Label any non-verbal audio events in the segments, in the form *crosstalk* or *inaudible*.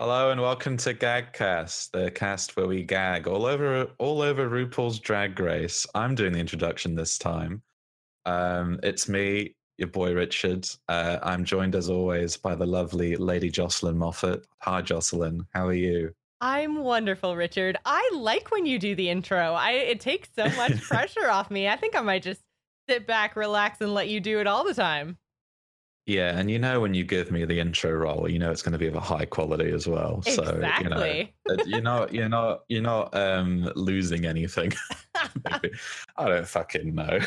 Hello and welcome to Gagcast, the cast where we gag all over all over RuPaul's Drag Race. I'm doing the introduction this time. Um, it's me, your boy Richard. Uh, I'm joined as always by the lovely Lady Jocelyn Moffat. Hi, Jocelyn. How are you? I'm wonderful, Richard. I like when you do the intro. I it takes so much *laughs* pressure off me. I think I might just sit back, relax, and let you do it all the time. Yeah, and you know when you give me the intro role, you know it's going to be of a high quality as well. Exactly. So you know, *laughs* you're not you're not you're not um losing anything. *laughs* I don't fucking know.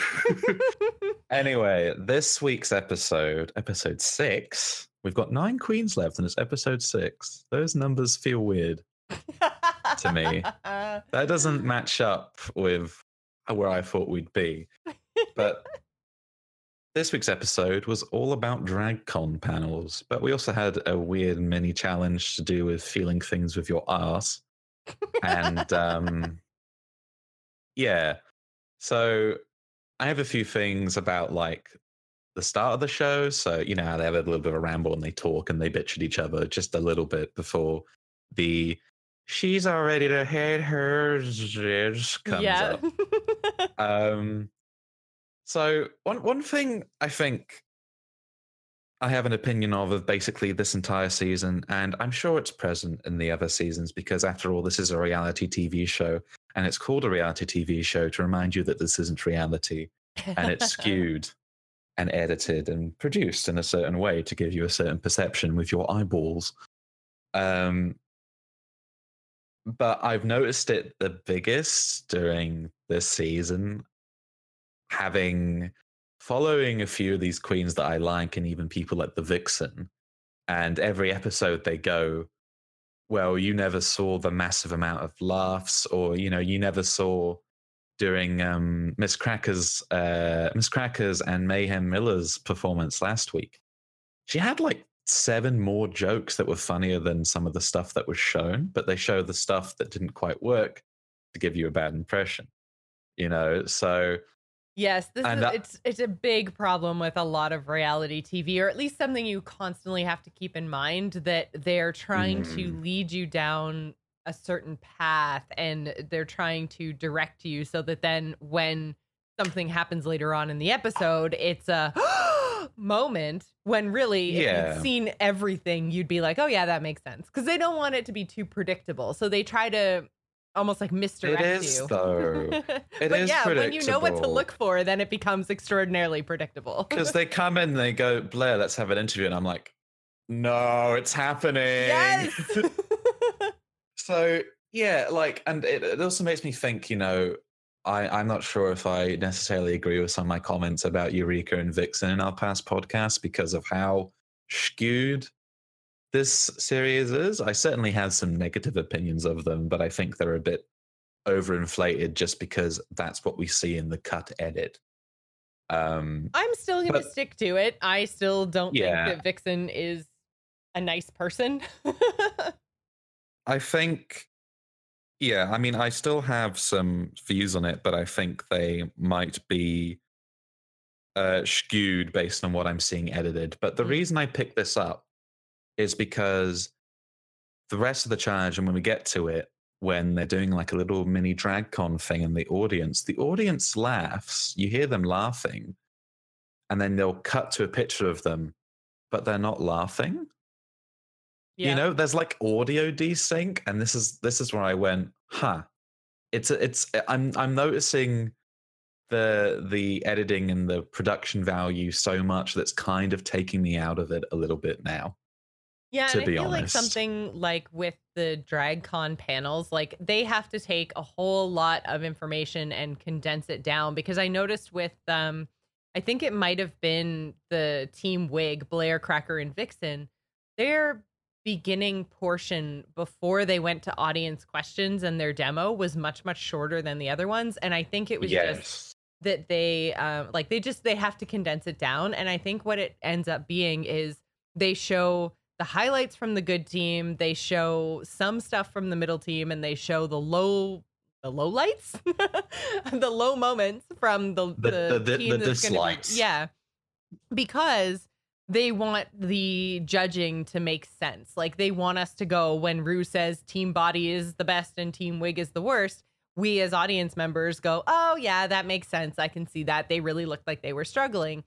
*laughs* anyway, this week's episode, episode six, we've got nine queens left, and it's episode six. Those numbers feel weird to me. That doesn't match up with where I thought we'd be. But this week's episode was all about DragCon panels, but we also had a weird mini challenge to do with feeling things with your ass. And um, yeah, so I have a few things about like the start of the show. So, you know, how they have a little bit of a ramble and they talk and they bitch at each other just a little bit before the she's already to hate her comes yeah. up. *laughs* Um, so one one thing I think I have an opinion of of basically this entire season, and I'm sure it's present in the other seasons because after all, this is a reality TV show, and it's called a reality TV show to remind you that this isn't reality, and it's *laughs* skewed and edited and produced in a certain way to give you a certain perception with your eyeballs. Um, but I've noticed it the biggest during this season having following a few of these queens that I like, and even people like the Vixen. And every episode they go, well, you never saw the massive amount of laughs, or you know, you never saw during um, Miz Cracker's uh, Miz Cracker's and Mayhem Miller's performance last week. She had like seven more jokes that were funnier than some of the stuff that was shown, but they show the stuff that didn't quite work to give you a bad impression. You know, so Yes, this And is that- it's it's a big problem with a lot of reality TV, or at least something you constantly have to keep in mind that they're trying to Mm. lead you down a certain path and they're trying to direct you so that then when something happens later on in the episode, it's a *gasps* moment when really if Yeah. you'd seen everything, you'd be like, Oh yeah, that makes sense. Because they don't want it to be too predictable. So they try to almost like misdirect is, you. though. *laughs* It but is yeah, when you know what to look for, then it becomes extraordinarily predictable. *laughs* because they come in and they go, Blair, let's have an interview. And I'm like, no, it's happening. yes. *laughs* so, yeah, like, and it, it also makes me think, you know, I, I'm not sure if I necessarily agree with some of my comments about Eureka and Vixen in our past podcasts because of how skewed this series is. I certainly have some negative opinions of them, but I think they're a bit overinflated just because that's what we see in the cut edit. Um, I'm still going to stick to it. I still don't Yeah. think that Vixen is a nice person. *laughs* I think, yeah, I mean, I still have some views on it, but I think they might be uh, skewed based on what I'm seeing edited. But the Mm. reason I picked this up is because the rest of the challenge, and when we get to it, when they're doing like a little mini drag con thing in the audience, the audience laughs. You hear them laughing, and then they'll cut to a picture of them, but they're not laughing. You know there's like audio desync and this is this is where i went huh. It's a- it's eh, i'm i'm noticing the the editing and the production value so much that's kind of taking me out of it a little bit now Yeah, to and I be feel like honest. something like with the DragCon panels, like they have to take a whole lot of information and condense it down because I noticed with um I think it might have been the team wig, Blair, Cracker, and Vixen, their beginning portion before they went to audience questions and their demo was much, much shorter than the other ones. And I think it was just that they um like they just they have to condense it down and i think what it ends up being is they show the highlights from the good team they show some stuff from the middle team and they show the low the low lights *laughs* the low moments from the The- the, the- the- team the that's gonna be- dislikes. yeah because they want the judging to make sense. Like they want us to go when Rue says team body is the best and team wig is the worst. We as audience members go, oh, yeah, that makes sense. I can see that. They really looked like they were struggling.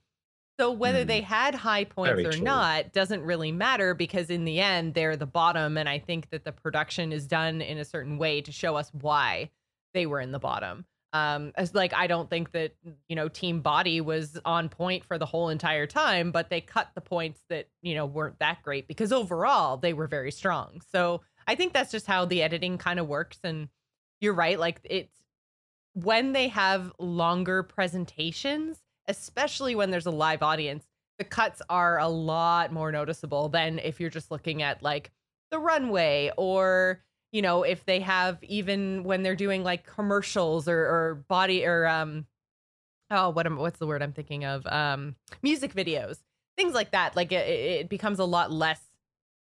So whether Mm. they had high points Very or true. not doesn't really matter because in the end, they're the bottom. And I think that the production is done in a certain way to show us why they were in the bottom. Um, as like I don't think that you know Team Body was on point for the whole entire time, but they cut the points that you know weren't that great because overall they were very strong. So I think that's just how the editing kind of works. And you're right, like it's when they have longer presentations, especially when there's a live audience, the cuts are a lot more noticeable than if you're just looking at like the runway or you know if they have even when they're doing like commercials or, or body or um oh what am what's the word i'm thinking of? Um music videos things like that like it, it becomes a lot less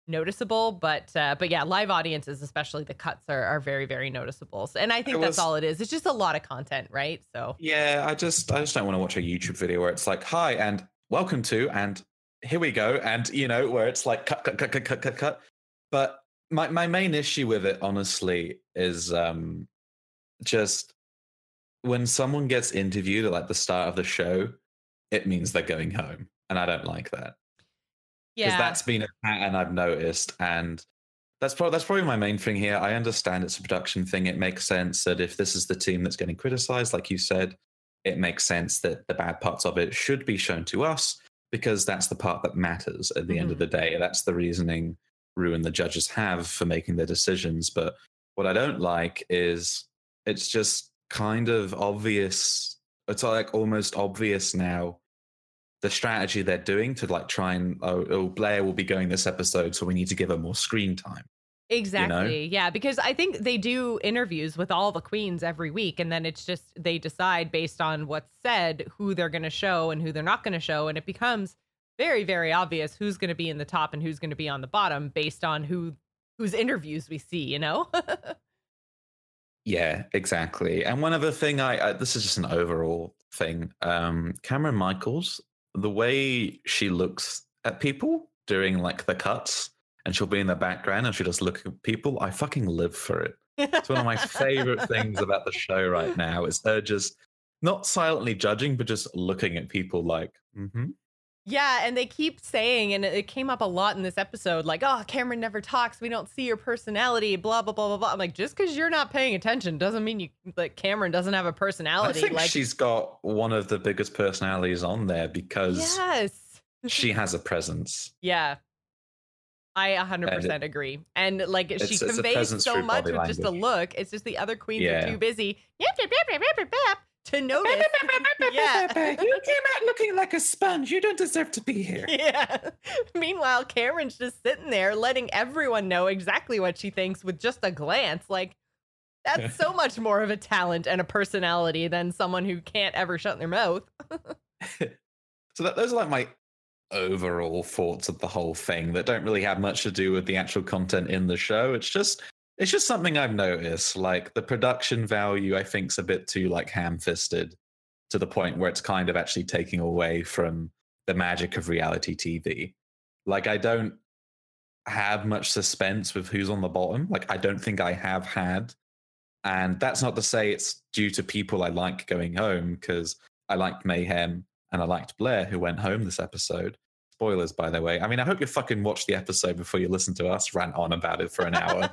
noticeable but uh but yeah live audiences especially the cuts are, are very very noticeable So- and i think It that's was- all it is it's just a lot of content right so Yeah, I just I just don't want to watch a YouTube video where it's like, hi and welcome to and here we go. And you know, where it's like cut, cut, cut, cut, cut, cut, cut. But my, my main issue with it, honestly, is um just when someone gets interviewed at like the start of the show, it means they're going home. And I don't like that. Because yeah that's been a pattern I've noticed, and that's probably that's probably my main thing here. I understand it's a production thing; it makes sense that if this is the team that's getting criticized, like you said, it makes sense that the bad parts of it should be shown to us because that's the part that matters at the end of Mhm. the day. That's the reasoning Rue and the judges have for making their decisions. But what I don't like is it's just kind of obvious. It's like almost obvious now the strategy they're doing to like try and oh, oh Blair will be going this episode, so we need to give her more screen time. Exactly. Yeah, because I think they do interviews with all the queens every week and then it's just they decide based on what's said who they're going to show and who they're not going to show and it becomes very very obvious who's going to be in the top and who's going to be on the bottom based on who whose interviews we see, you know? *laughs* Yeah, exactly. And one other thing, I, I this is just an overall thing. Um, Kameron Michaels, the way she looks at people during like the cuts, and she'll be in the background and she'll just look at people. I fucking live for it. It's one of my favorite things about the show right now. Is her just not silently judging, but just looking at people like, mm-hmm. Yeah, and they keep saying, and it came up a lot in this episode, like, oh, Kameron never talks. We don't see your personality, blah, blah, blah, blah, blah. I'm like, just because you're not paying attention doesn't mean you like Kameron doesn't have a personality. I think like, she's got one of the biggest personalities on there because yes. she has a presence. Yeah. I 100% agree. And like It's- she it's conveys so much with just a look. It's just the other queens Yeah. are too busy yap, yap, yap, to notice. *laughs* yeah. *laughs* you came out looking like a sponge. You don't deserve to be here. *laughs* Yeah. Meanwhile, Kameron's just sitting there letting everyone know exactly what she thinks with just a glance. Like, that's so much more of a talent and a personality than someone who can't ever shut their mouth. so that, those are like my overall thoughts of the whole thing that don't really have much to do with the actual content in the show. It's just it's just something I've noticed. Like the production value, I think, is a bit too like ham-fisted to the point where it's kind of actually taking away from the magic of reality TV. Like I don't have much suspense with who's on the bottom. Like I don't think I have had. And that's not to say it's due to people I like going home, because I liked Mayhem and I liked Blair who went home this episode. Spoilers, by the way. I mean, I hope you fucking watch the episode before you listen to us rant on about it for an hour.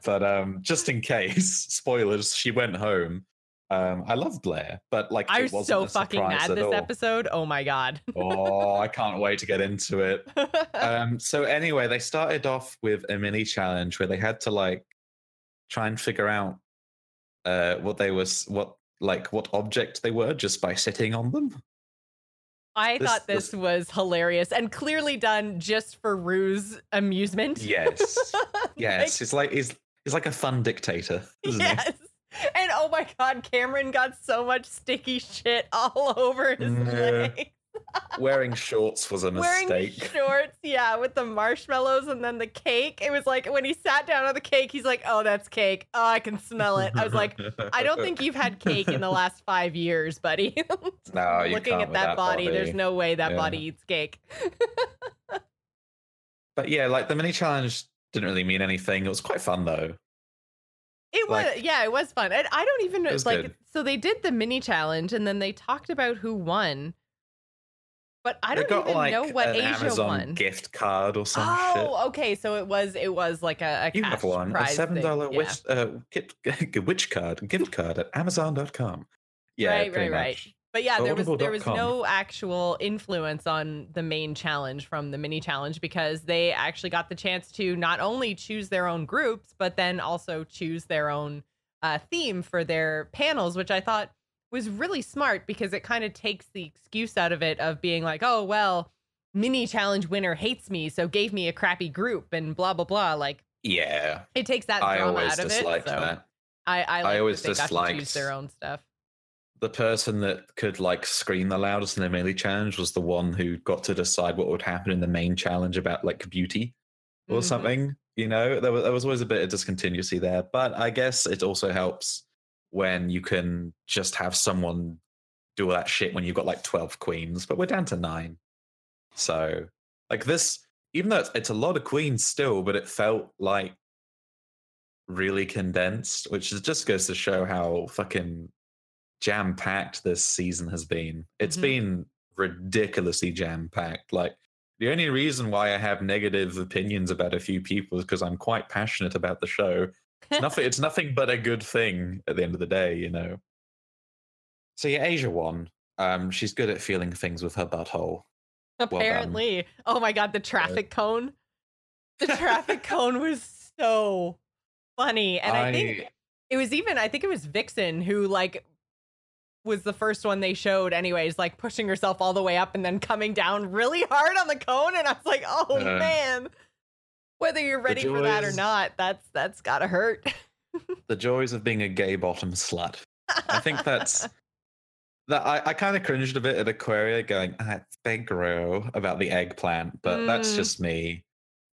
*laughs* but um, just in case, *laughs* spoilers, she went home. Um, I love Blair, but like I was so fucking mad this episode. Oh my God. oh, I can't *laughs* wait to get into it. Um, so anyway, they started off with a mini challenge where they had to like try and figure out uh, what they was what like what object they were just by sitting on them. I This- thought this, this- was hilarious and clearly done just for Rue's amusement. Yes, *laughs* Like, yes, it's like he's he's like a fun dictator, yes. And oh my god, Kameron got so much sticky shit all *laughs* over his Yeah. legs. Wearing shorts was a Wearing mistake. shorts, yeah, with the marshmallows and then the cake. It was like when he sat down on the cake, he's like, "Oh, that's cake. Oh, I can smell it." I was like, "I don't think you've had cake in the *laughs* last five years, buddy." *laughs* No, Looking at with that, body, there's no way that Yeah. body eats cake. But yeah, like the mini challenge didn't really mean anything. It was quite fun though. It was, Like- yeah, it was fun. And I don't even was like. good. So they did the mini challenge, and then they talked about who won. But I don't got even like know what an Asia Amazon won. gift card or some shit. Oh, okay. So it was it was like a, a You have one, a seven dollar. Yeah. witch, uh, gift, *laughs* witch card, gift card at Amazon.com. Yeah, Right, pretty right, right. much. But yeah, there was there was no actual influence on the main challenge from the mini challenge because they actually got the chance to not only choose their own groups but then also choose their own uh, theme for their panels, which I thought was really smart because it kind of takes the excuse out of it of being like, oh well, mini challenge winner hates me, so gave me a crappy group and blah blah blah. Like Yeah, it takes that I drama out of it. So that. I I, like always that they disliked- choose their own stuff. The person that could like scream the loudest in the mini challenge was the one who got to decide what would happen in the main challenge about like beauty or Mhm. something. You know, there was, there was always a bit of discontinuity there, but I guess it also helps when you can just have someone do all that shit when you've got like 12 queens, but we're down to nine. So, like this, even though it's, it's a lot of queens still, but it felt like really condensed, which is just goes to show how fucking jam packed this season has been. It's Mhm. been ridiculously jam packed. Like, the only reason why I have negative opinions about a few people is because I'm quite passionate about the show. It's nothing. it's nothing but a good thing at the end of the day, you know. So yeah, Asia won. Um, she's good at feeling things with her butthole. Apparently. oh my god, the traffic cone. *laughs* The traffic cone was so funny. And I, think it was even I think it was Vixen who like was the first one they showed anyways, like pushing herself all the way up and then coming down really hard on the cone. And I was like, oh Uh, man. Whether you're ready for that or not, that's that's gotta hurt. *laughs* the joys of being a gay bottom slut. I think that's *laughs* that. I, I kind of cringed a bit at Aquaria going, ah, it's grow about the eggplant, but that's Mm. just me.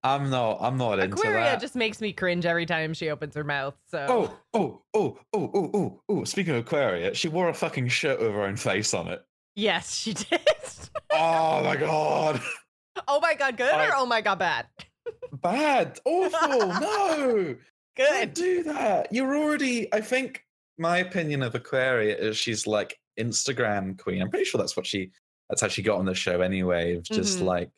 I'm not. I'm not into Aquaria that. just makes me cringe every time she opens her mouth. So Oh, oh, oh, oh, oh, oh, oh. Speaking of Aquaria, she wore a fucking shirt with her own face on it. yes, she *laughs* did. Oh my god. oh my god, good I- or oh my god, bad? Bad. Awful. no. Good. Don't do that. You're already. I think my opinion of Aquaria is she's like Instagram queen. I'm pretty sure that's what she. That's how she got on the show anyway. Of just Mhm. like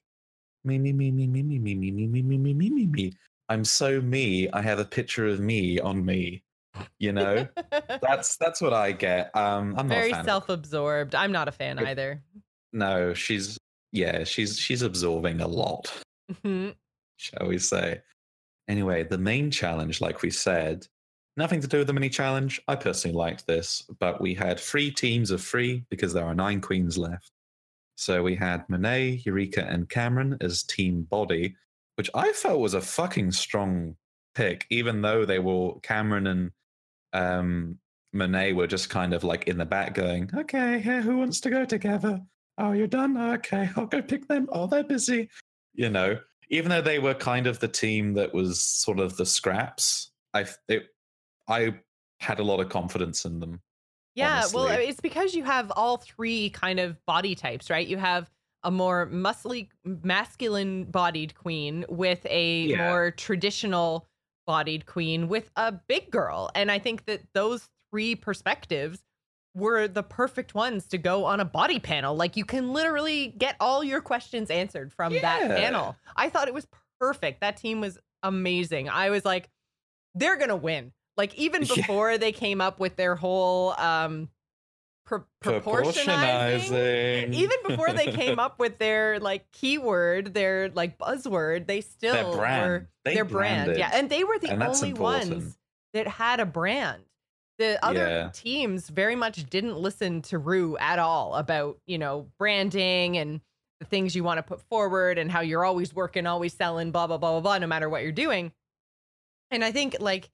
me, me, me, me, me, me, me, me, me, me, me, me, me, me, me. I'm so me. I have a picture of me on me. You know, that's that's what I get. Um, I'm not Very a fan self-absorbed. I'm not a fan Like- either. No, she's yeah, she's she's absorbing a lot. Mhm. Shall we say. Anyway, the main challenge, like we said, nothing to do with the mini challenge. I personally liked this, but we had three teams of three because there are nine queens left. So we had Monet, Eureka, and Kameron as team body, which I felt was a fucking strong pick, even though they were Kameron and um, Monet were just kind of like in the back going, okay, yeah, who wants to go together? Oh, you're done? Okay, I'll go pick them. Oh, they're busy. You know, even though they were kind of the team that was sort of the scraps, I it, I had a lot of confidence in them. Yeah, well, it's because you have all three kind of body types, right? You have a more muscly, masculine bodied queen with a Yeah. more traditional bodied queen with a big girl. And I think that those three perspectives were the perfect ones to go on a body panel. Like you can literally get all your questions answered from that panel. I thought it was perfect. That team was amazing. I was like, they're gonna win. Like even *laughs* Yeah. before they came up with their whole um pro- proportionizing. Proportionizing. Even before they came *laughs* up with their like keyword, their like buzzword, they still brand. were They their brand. Yeah, and they were the And only ones that had a brand. The other Yeah. teams very much didn't listen to Rue at all about, you know, branding and the things you want to put forward and how you're always working, always selling, blah, blah, blah, blah, blah, no matter what you're doing. And I think like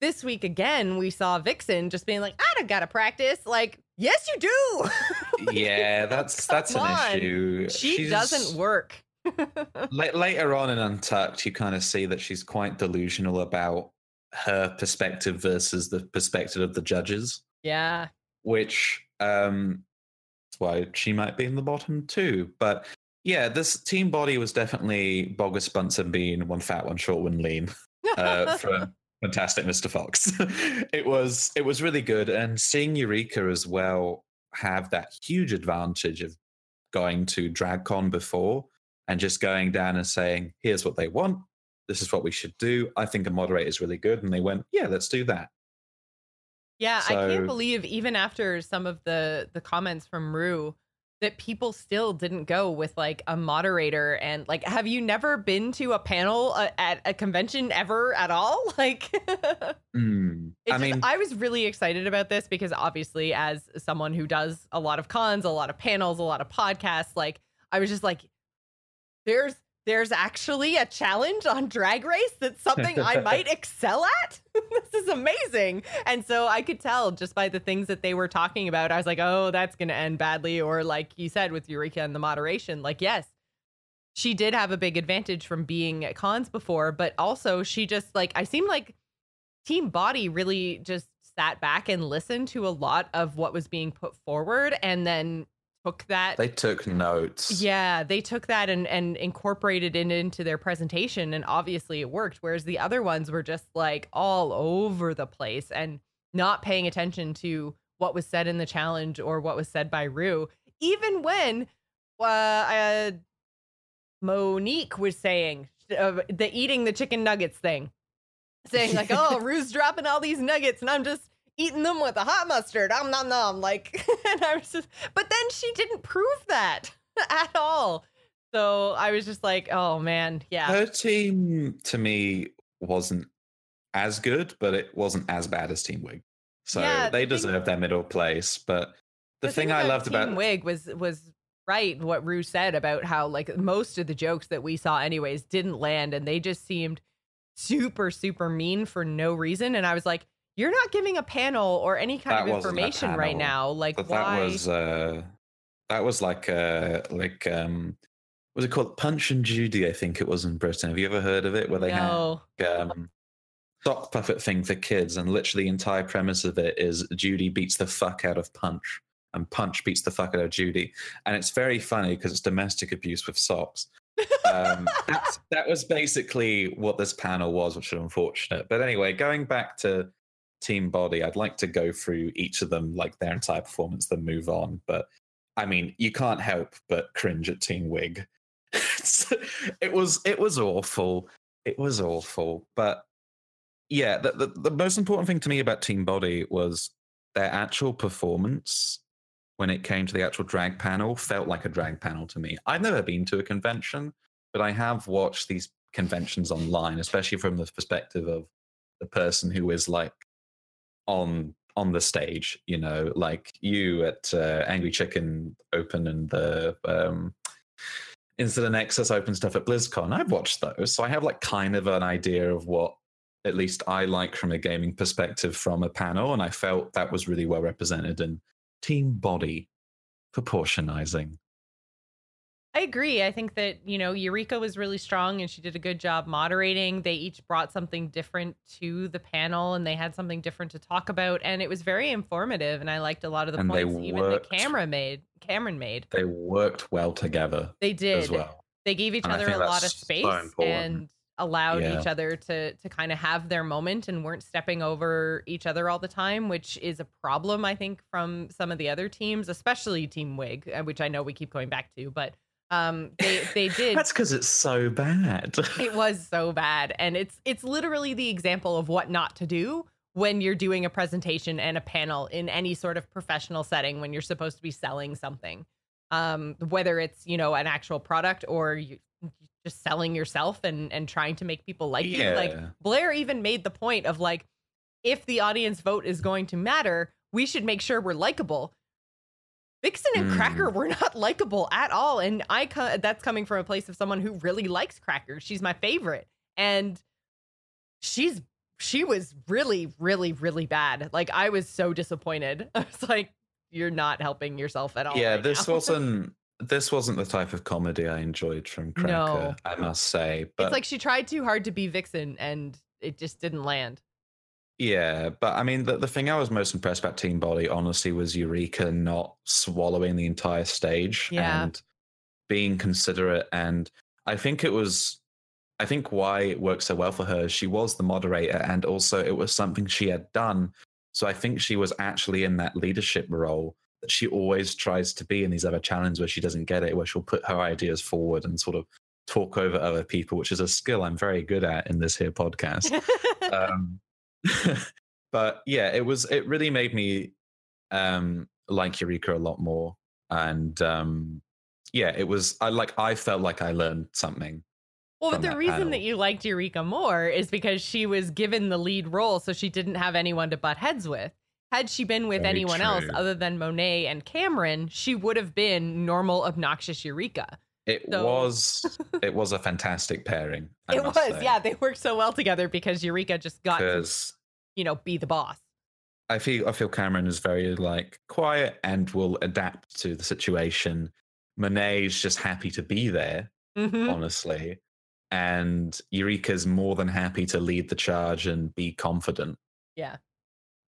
this week again, we saw Vixen just being like, I don't gotta practice. Like, yes, you do. *laughs* yeah, that's that's an on. issue. she She's- doesn't work. *laughs* Later on in Untucked, you kind of see that she's quite delusional about her perspective versus the perspective of the judges, yeah. which um, why she might be in the bottom too. But yeah, this team body was definitely Boggis Bunce and Bean one fat, one short, one lean uh, *laughs* from Fantastic Mr. Fox. *laughs* it was it was really good, and seeing Eureka as well have that huge advantage of going to DragCon before and just going down and saying, "Here's what they want. This is what we should do. I think a moderator is really good." And they went, "Yeah, let's do that." Yeah, I can't believe even after some of the the comments from Rue that people still didn't go with like a moderator and like have you never been to a panel uh, at a convention ever at all? *laughs* Like Mm. I just- mean, I was really excited about this because obviously, as someone who does a lot of cons, a lot of panels, a lot of podcasts, like I was just like, there's there's actually a challenge on Drag Race that's something I *laughs* might excel at. *laughs* this is amazing, and so I could tell just by the things that they were talking about. I was like, oh, that's gonna end badly, or like you said with Eureka and the moderation, like yes. She did have a big advantage from being at cons before, but also she just like I seem like Team Body really just sat back and listened to a lot of what was being put forward and then took that they took notes. yeah, they took that and and incorporated it into their presentation and obviously it worked whereas the other ones were just like all over the place and not paying attention to what was said in the challenge or what was said by Rue even when uh, uh Monique was saying uh, the eating the chicken nuggets thing saying like *laughs* oh Rue's dropping all these nuggets and I'm just eating them with a hot mustard. Um nom nom. Like, *laughs* and I was just, but then she didn't prove that *laughs* at all. So I was just like, oh man, yeah. Her team to me wasn't as good, but it wasn't as bad as Team Wig. So Yeah, the they thing- deserve their middle place. But the, thing, I loved Team about Wig was was right what Rue said about how like most of the jokes that we saw anyways didn't land and they just seemed super super mean for no reason and I was like you're not giving a panel or any kind That of information right now like but why that was uh that was like uh like um was it called punch and judy i think it was in britain? Have you ever heard of it where they no. have um sock puppet thing for kids and literally the entire premise of it is judy beats the fuck out of punch and punch beats the fuck out of judy and it's very funny because it's domestic abuse with socks. Um, that's, *laughs* that was basically what this panel was, which is unfortunate. But anyway, going back to Team Body, I'd like to go through each of them, like their entire performance, then move on. But I mean, you can't help but cringe at Team Wig. *laughs* It was it was awful. It was awful. But yeah, the, the the most important thing to me about Team Body was their actual performance when it came to the actual drag panel felt like a drag panel to me. I've never been to a convention, but I have watched these conventions online, especially from the perspective of the person who is like on on the stage, you know, like you at uh, Angry Chicken Open and the um, Incident Nexus Open stuff at BlizzCon. I've watched those, so I have like kind of an idea of what at least I like from a gaming perspective from a panel, and I felt that was really well represented in Team Body proportionizing. I agree. I think that, you know, Eureka was really strong and she did a good job moderating. They each brought something different to the panel and they had something different to talk about. And it was very informative. And I liked a lot of the And points even the camera made Kameron made. They worked well together They did. as well. They gave each And other a lot of that's so space and allowed Yeah. each other to to kind of have their moment and weren't stepping over each other all the time, which is a problem I think from some of the other teams, especially Team Wig, uh, which I know we keep going back to, but um they they *laughs* did That's because it's so bad. *laughs* it was so bad and it's it's literally the example of what not to do when you're doing a presentation and a panel in any sort of professional setting when you're supposed to be selling something. Um whether it's you know an actual product or you just selling yourself and and trying to make people like you. Like blair even made the point of like if the audience vote is going to matter we should make sure we're likable Vixen and Mm. Cracker were not *laughs* likable at all, and I co- that's coming from a place of someone who really likes Cracker. She's my favorite, and she's she was really, really, really bad. Like I was so disappointed. *laughs* I was like, you're not helping yourself at all. Yeah, right this now. *laughs* wasn't this wasn't the type of comedy I enjoyed from Cracker, No. I must say. But it's like she tried too hard to be Vixen and it just didn't land. Yeah, but I mean, the, the thing I was most impressed about Team Body, honestly, was Eureka not swallowing the entire stage Yeah. and being considerate. And I think it was, I think why it worked so well for her, she was the moderator, and also it was something she had done. So I think she was actually in that leadership role that she always tries to be in these other challenges where she doesn't get it, where she'll put her ideas forward and sort of talk over other people, which is a skill I'm very good at in this here podcast *laughs* um, *laughs* but yeah, it was. It really made me um, like Eureka a lot more, and um, yeah, it was. I like. I felt like I learned something. Well, from the that reason panel. that you liked Eureka more is because she was given the lead role, so she didn't have anyone to butt heads with. Had she been with Very anyone else other than Monet and Kameron, she would have been normal, obnoxious Eureka. It So- was. *laughs* It was a fantastic pairing. I it was, say, yeah. They worked so well together because Eureka just got to, you know, be the boss. I feel I feel Kameron is very like quiet and will adapt to the situation. Monet's just happy to be there. Mhm. honestly. And Eureka's more than happy to lead the charge and be confident. Yeah.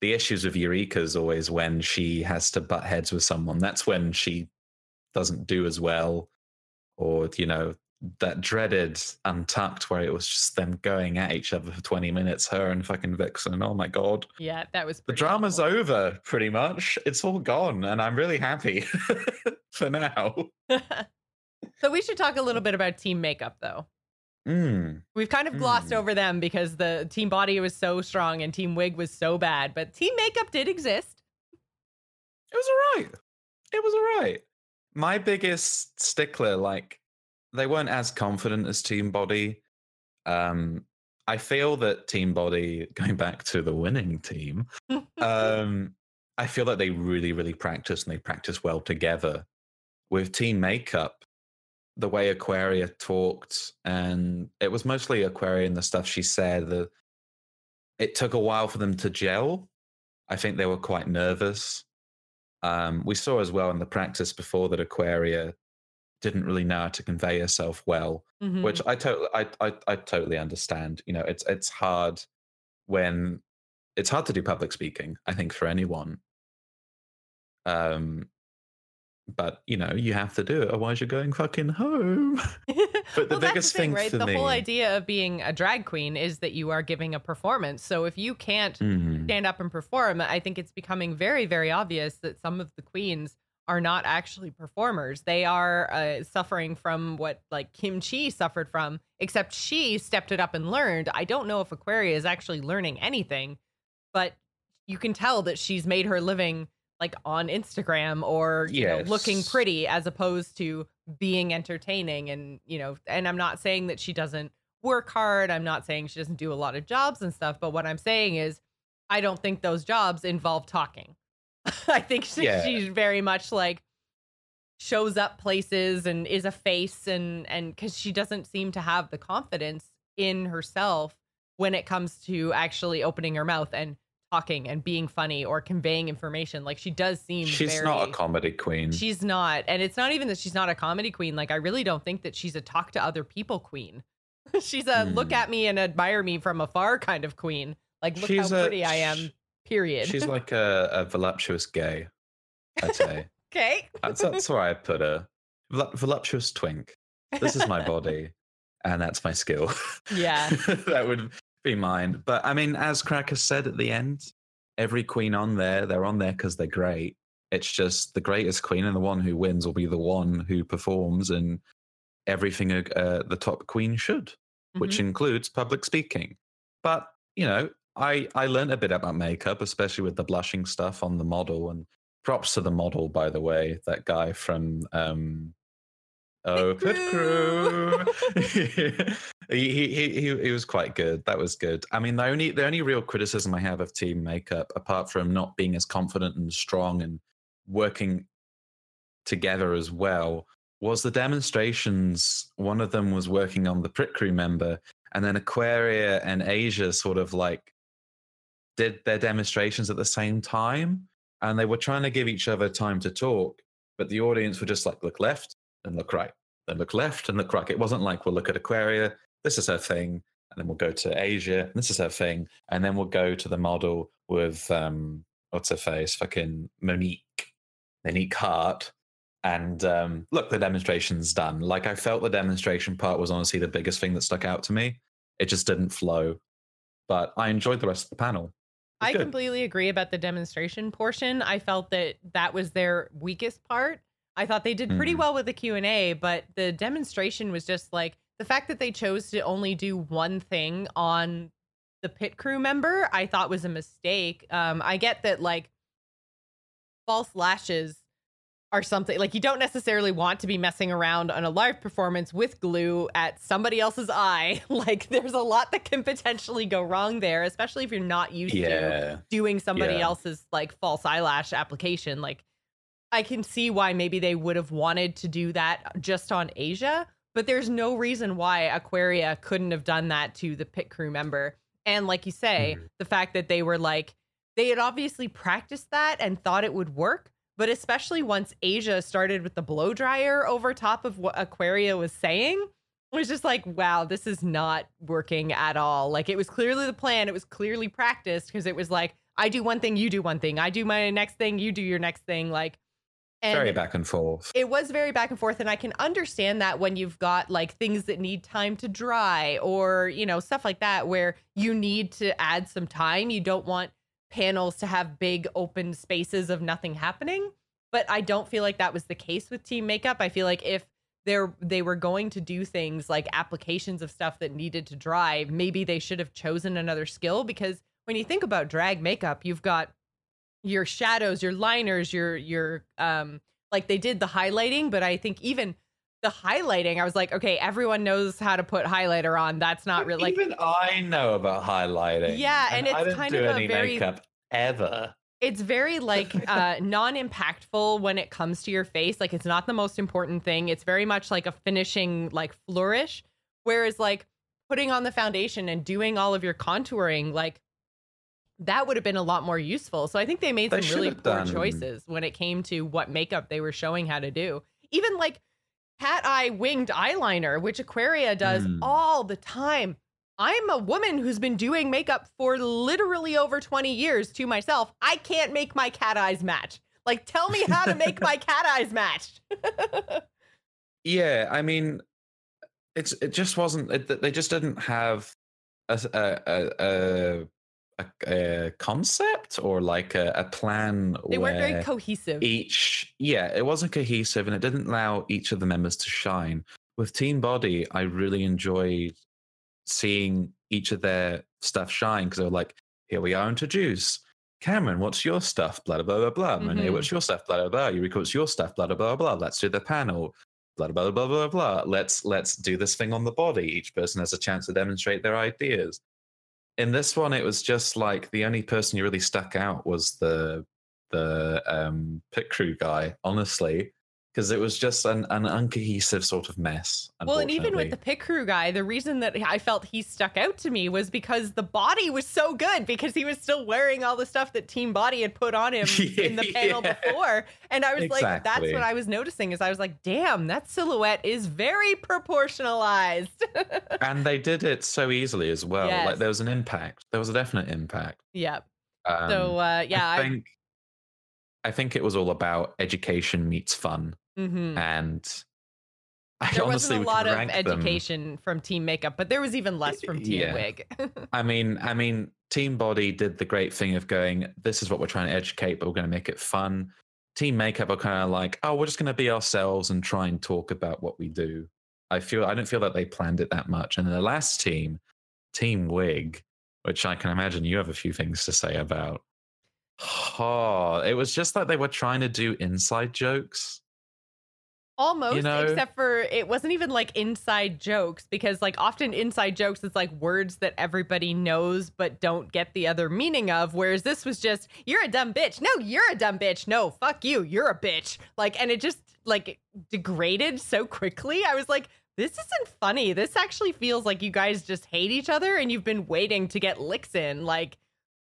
The issues with Eureka is always when she has to butt heads with someone. That's when she doesn't do as well. Or, you know, that dreaded Untucked where it was just them going at each other for 20 minutes, her and fucking Vixen. Oh my God. Yeah, that was The drama's awful. over, pretty much. It's all gone. And I'm really happy *laughs* for now. *laughs* so we should talk a little bit about team makeup, though. Mm. We've kind of glossed Hmm. over them because the team body was so strong and team wig was so bad, but team makeup did exist. It was all right. It was all right. My biggest stickler, like, they weren't as confident as Team Body. Um, I feel that Team Body, *laughs* going back to the winning team, *laughs* um, I feel that they really, really practice and they practice well together. With Team Makeup, the way Aquaria talked, and it was mostly Aquaria and the stuff she said. The, it took a while for them to gel. I think they were quite nervous. Um, we saw as well in the practice before that Aquaria didn't really know how to convey herself well, Mhm. which I totally, I, I, I totally understand. You know, it's it's hard when it's hard to do public speaking. I think for anyone. Um, but you know, you have to do it, otherwise you're going fucking home. *laughs* *laughs* But the Well, biggest thing, thing right? the whole idea of being a drag queen is that you are giving a performance. So if you can't Mm. stand up and perform, I think it's becoming very, very obvious that some of the queens are not actually performers. They are uh, suffering from what like Kim Chi suffered from, except she stepped it up and learned. I don't know if Aquaria is actually learning anything, but you can tell that she's made her living like on Instagram or you know looking pretty as opposed to being entertaining and you know and I'm not saying that she doesn't work hard. I'm not saying she doesn't do a lot of jobs and stuff, but what I'm saying is I don't think those jobs involve talking. *laughs* I think she, Yeah. she's very much like shows up places and is a face and and cuz she doesn't seem to have the confidence in herself when it comes to actually opening her mouth and talking and being funny or conveying information. Like she does seem She's very, not a comedy queen. She's not. And it's not even that she's not a comedy queen. Like I really don't think that she's a talk to other people queen. *laughs* she's a look Hmm. at me and admire me from afar kind of queen. Like look She's how a- pretty I am. Period. She's like a, a voluptuous gay. I'd say *laughs* okay. that's that's where I put her. Vol- voluptuous twink. This is my body, *laughs* and that's my skill. Yeah. that would be mine. But I mean, as Cracker said at the end, every queen on there, they're on there because they're great. It's just the greatest queen and the one who wins will be the one who performs and everything uh, the top queen should, which Mhm. includes public speaking. But you know, I I learned a bit about makeup, especially with the blushing stuff on the model. And props to the model, by the way, that guy from um, Oh, Pit Pit Crew. he, he, he, he he was quite good. That was good. I mean, the only the only real criticism I have of team makeup, apart from not being as confident and strong and working together as well, was the demonstrations. One of them was working on the Pit Crew member, and then Aquaria and Asia sort of like did their demonstrations at the same time, and they were trying to give each other time to talk, but the audience were just like look left and look right, then look left and look right. It wasn't like we'll look at Aquaria, this is her thing, and then we'll go to Asia, this is her thing, and then we'll go to the model with um what's her face, fucking Monique, Monique Heart. And um, look, the demonstration's done. Like I felt the demonstration part was honestly the biggest thing that stuck out to me. It just didn't flow, but I enjoyed the rest of the panel. I good. completely agree about the demonstration portion. I felt that that was their weakest part. I thought they did pretty mm. well with the Q&A, but the demonstration was just like the fact that they chose to only do one thing on the pit crew member, I thought was a mistake. Um I get that like false lashes are something like you don't necessarily want to be messing around on a live performance with glue at somebody else's eye. *laughs* Like there's a lot that can potentially go wrong there, especially if you're not used yeah. to doing somebody yeah. else's like false eyelash application. Like I can see why maybe they would have wanted to do that just on Asia, but there's no reason why Aquaria couldn't have done that to the pit crew member. And like you say, mm-hmm. the fact that they were like they had obviously practiced that and thought it would work but especially once Asia started with the blow dryer over top of what Aquaria was saying, it was just like, wow, this is not working at all. Like it was clearly the plan, it was clearly practiced because it was like, I do one thing, you do one thing. I do my next thing, you do your next thing. Like and very back and forth. It was very back and forth. And I can understand that when you've got like things that need time to dry or, you know, stuff like that, where you need to add some time. You don't want panels to have big open spaces of nothing happening. But I don't feel like that was the case with team makeup. I feel like if they're they were going to do things like applications of stuff that needed to dry, maybe they should have chosen another skill because when you think about drag makeup, you've got your shadows, your liners, your your um like they did the highlighting, but I think even the highlighting, I was like, okay, everyone knows how to put highlighter on. That's not really like even I know about highlighting. Yeah, and, and it's kind of a very makeup ever. It's very like *laughs* uh non-impactful when it comes to your face. Like it's not the most important thing. It's very much like a finishing like flourish. Whereas like putting on the foundation and doing all of your contouring, like that would have been a lot more useful. So I think they made they some really poor done. choices when it came to what makeup they were showing how to do. Even like cat eye winged eyeliner, which Aquaria does mm. all the time. I'm a woman who's been doing makeup for literally over 20 years to myself. I can't make my cat eyes match. Like, tell me how to make my *laughs* cat eyes match. *laughs* yeah, I mean, it's it just wasn't. It, they just didn't have a, a, a, a, a concept or like a, a plan. They weren't very cohesive. Each, yeah, it wasn't cohesive, and it didn't allow each of the members to shine. With Team Body, I really enjoyed seeing each of their stuff shine because they were like, "Here we are introduced." Kameron, what's your stuff? Blah blah blah blah. Mm-hmm. Monet, what's your stuff? Blah blah blah. Eureka, what's your stuff? Blah blah blah blah. Let's do the panel. Blah blah blah blah blah. Let's let's do this thing on the body. Each person has a chance to demonstrate their ideas in this one, it was just like the only person who really stuck out was the the um, pit crew guy. Honestly, because it was just an, an uncohesive sort of mess. Well, and even with the pit crew guy, the reason that I felt he stuck out to me was because the body was so good because he was still wearing all the stuff that Team Body had put on him *laughs* in the panel yeah. before. And I was exactly. like, that's what I was noticing is I was like, damn, that silhouette is very proportionalized. *laughs* and they did it so easily as well. Yes. Like there was an impact. There was a definite impact. Yep. Um, so uh, yeah, I think I, I think it was all about education meets fun Mm-hmm. And I there wasn't a lot of education them. from Team Makeup, but there was even less from Team yeah. Wig. *laughs* I mean, I mean, Team Body did the great thing of going, "This is what we're trying to educate, but we're going to make it fun." Team Makeup are kind of like, "Oh, we're just going to be ourselves and try and talk about what we do." I feel I don't feel that they planned it that much. And the last team, Team Wig, which I can imagine you have a few things to say about. Oh, *sighs* it was just like they were trying to do inside jokes Almost, you know? except for it wasn't even like inside jokes because, like, often inside jokes is like words that everybody knows but don't get the other meaning of. Whereas this was just, you're a dumb bitch. No, you're a dumb bitch. No, fuck you. You're a bitch. Like, and it just like degraded so quickly. I was like, this isn't funny. This actually feels like you guys just hate each other and you've been waiting to get licks in. Like,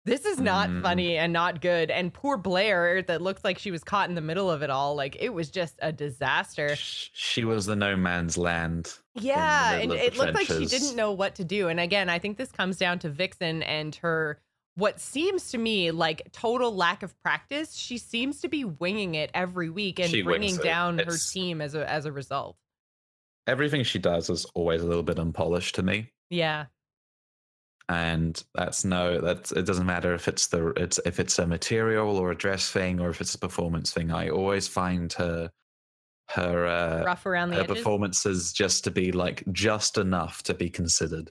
this is not Mm. funny and not good. And poor Blair, that looks like she was caught in the middle of it all. Like it was just a disaster. She was the no man's land. Yeah, and it looked like she didn't know what to do. And again, I think this comes down to Vixen and her what seems to me like total lack of practice. She seems to be winging it every week and She bringing wings it. down her team as a as a result. Everything she does is always a little bit unpolished to me. Yeah. And that's no that's it doesn't matter if it's the it's if it's a material or a dress thing or if it's a performance thing i always find her her uh Rough around the her edges. performances just to be like just enough to be considered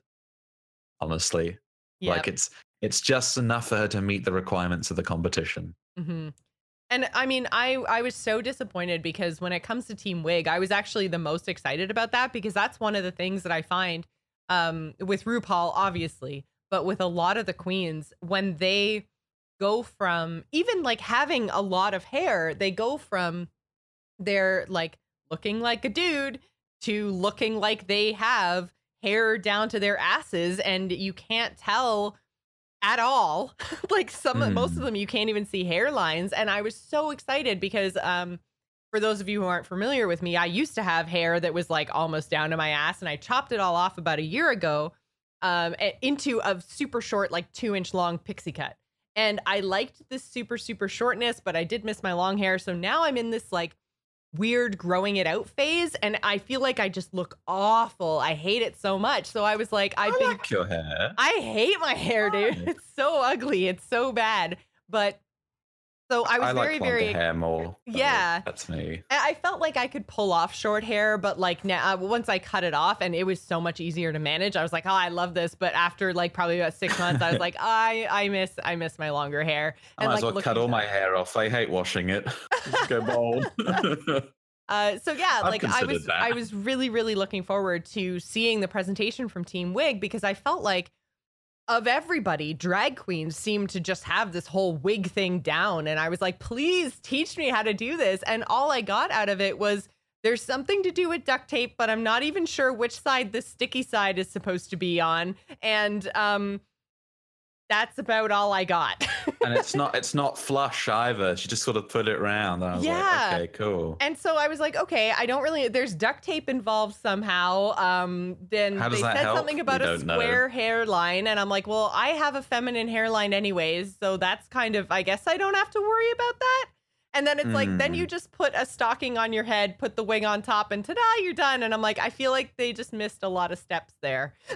honestly Yeah. like it's it's just enough for her to meet the requirements of the competition hmm And I mean, I I was so disappointed because when it comes to Team Wig, I was actually the most excited about that because that's one of the things that I find um, with RuPaul, obviously, but with a lot of the queens when they go from even like having a lot of hair, they go from they're like looking like a dude to looking like they have hair down to their asses, and you can't tell at all. *laughs* like some most of Hmm. them you can't even see hairlines and I was so excited because um for those of you who aren't familiar with me, I used to have hair that was like almost down to my ass and I chopped it all off about a year ago um into a super short like 2 inch long pixie cut. And I liked this super super shortness, but I did miss my long hair, so now I'm in this like weird growing it out phase and I feel like I just look awful. I hate it so much. So I was like I've i been like your hair I hate my hair, dude. *laughs* It's so ugly. It's so bad. But so I was I very, like longer very. hair more Yeah. that's me I felt like I could pull off short hair, but like now, uh, once I cut it off, and it was so much easier to manage. I was like, oh, I love this. But after like probably about six months, I was like, *laughs* I, I miss, I miss my longer hair. i might like as well cut all my hair off i hate washing it Just go bald *laughs* Uh, so yeah, I've like I was, that. I was really, really looking forward to seeing the presentation from Team Wig because I felt like of everybody, drag queens seem to just have this whole wig thing down, and I was like, please teach me how to do this. And all I got out of it was there's something to do with duct tape, but I'm not even sure which side the sticky side is supposed to be on, and um, that's about all I got. *laughs* and it's not it's not flush either. She just sort of put it around. I was Yeah. like, okay, cool. And so I was like, okay, I don't really. There's duct tape involved somehow. Um, then they said help? something We about a don't know. square hairline, and I'm like, well, I have a feminine hairline anyways, so that's kind of. I guess I don't have to worry about that. And then it's like, then you mm. just put a stocking on your head, put the wig on top, and ta-da, you're done. And I'm like, I feel like they just missed a lot of steps there. *laughs*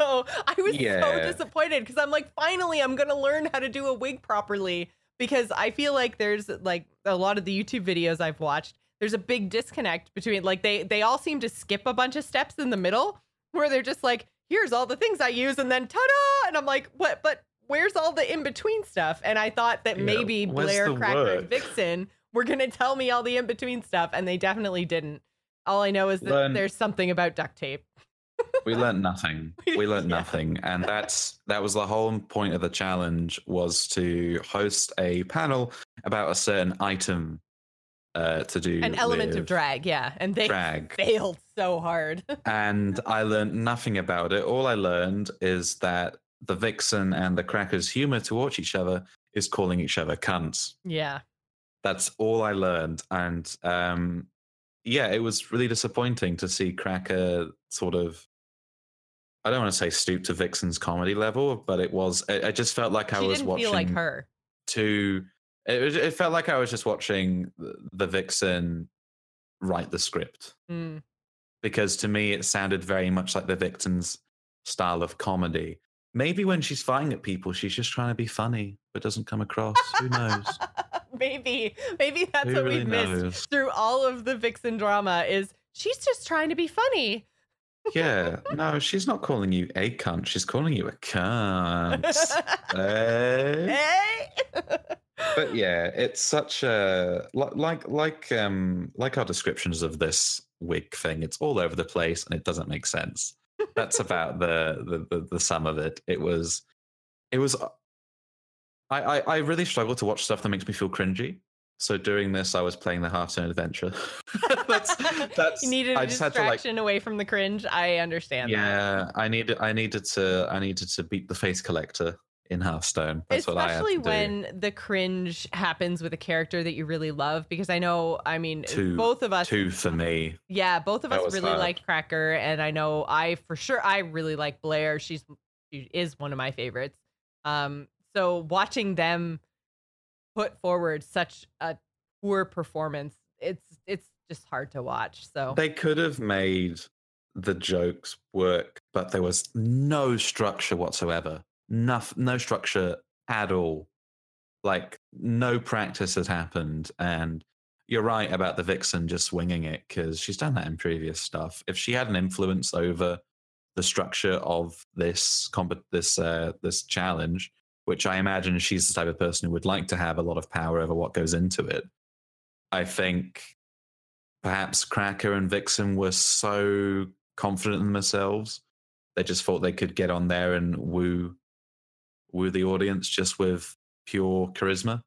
so I was so disappointed because I'm like, finally, I'm gonna learn how to do a wig properly because I feel like there's like a lot of the YouTube videos I've watched. There's a big disconnect between like they they all seem to skip a bunch of steps in the middle where they're just like, here's all the things I use, and then ta-da! And I'm like, what? But where's all the in between stuff? And I thought that Yeah, maybe Blair, Cracker, and? Vixen were gonna tell me all the in between stuff, and they definitely didn't. All I know is that Learn- there's something about duct tape. *laughs* we learned *laughs* nothing. We learned Yeah. nothing, and that's that was the whole point of the challenge was to host a panel about a certain item uh, to do An element of drag, yeah. And they drag. *laughs* failed so hard. and I learned nothing about it. All I learned is that the vixen and the crackers' humor towards each other is calling each other cunts. yeah. That's all I learned, and um, yeah, it was really disappointing to see Cracker sort of. I don't want to say stoop to Vixen's comedy level, but it was. I, I just felt like I she was didn't watching feel like her. to. It, it felt like I was just watching the, the Vixen write the script Mm. because to me it sounded very much like the Vixen's style of comedy. Maybe when she's fighting at people, she's just trying to be funny, but doesn't come across. Who knows? *laughs* maybe, maybe that's Who what really we've missed through all of the Vixen drama. Is she's just trying to be funny? Yeah, no, she's not calling you a cunt. She's calling you a cunt. *laughs* Eh? hey. But yeah, it's such a li- like like um like our descriptions of this wig thing. It's all over the place and it doesn't make sense. That's about the the the, the sum of it. It was it was. Uh, I, I I really struggle to watch stuff that makes me feel cringy. So during this, I was playing the Hearthstone Adventure. *laughs* that's that's. you needed a I just had to like distraction away from the cringe. I understand that. yeah, I needed I needed to I needed to beat the face collector in Hearthstone. That's what I have Especially to do. when the cringe happens with a character that you really love, because I know, I mean, Two- both of us, Two for me. yeah, both of That us really hard. like Cracker, and I know I for sure I really like Blair. She's she is one of my favorites. Um, so watching them put forward such a poor performance, it's it's just hard to watch. So They could have made the jokes work, but there was no structure whatsoever. No, no structure at all. Like no practice had happened. And you're right about the vixen just winging it because she's done that in previous stuff. If she had an influence over the structure of this comp- this uh, this challenge, which I imagine she's the type of person who would like to have a lot of power over what goes into it. I think perhaps Cracker and Vixen were so confident in themselves, they just thought they could get on there and woo woo the audience just with pure charisma.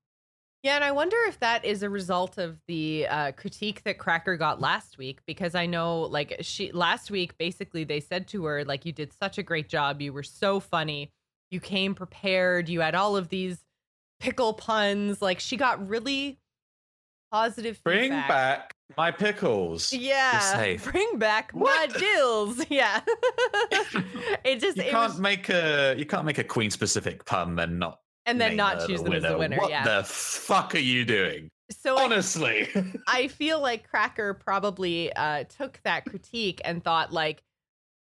Yeah, and I wonder if that is a result of the uh, critique that Cracker got last week, because I know, like, she last week, basically, they said to her, like, you did such a great job. You were so funny. You came prepared. You had all of these pickle puns. Like, she got really positive Bring feedback. back my pickles. Yeah, bring back my What? *laughs* dills. *laughs* Yeah, it just You it can't was, make a you can't make a queen specific pun and not and then not choose them as the winner. What yeah, the fuck are you doing? so I- Honestly. *laughs* I feel like Cracker probably uh, took that critique and thought like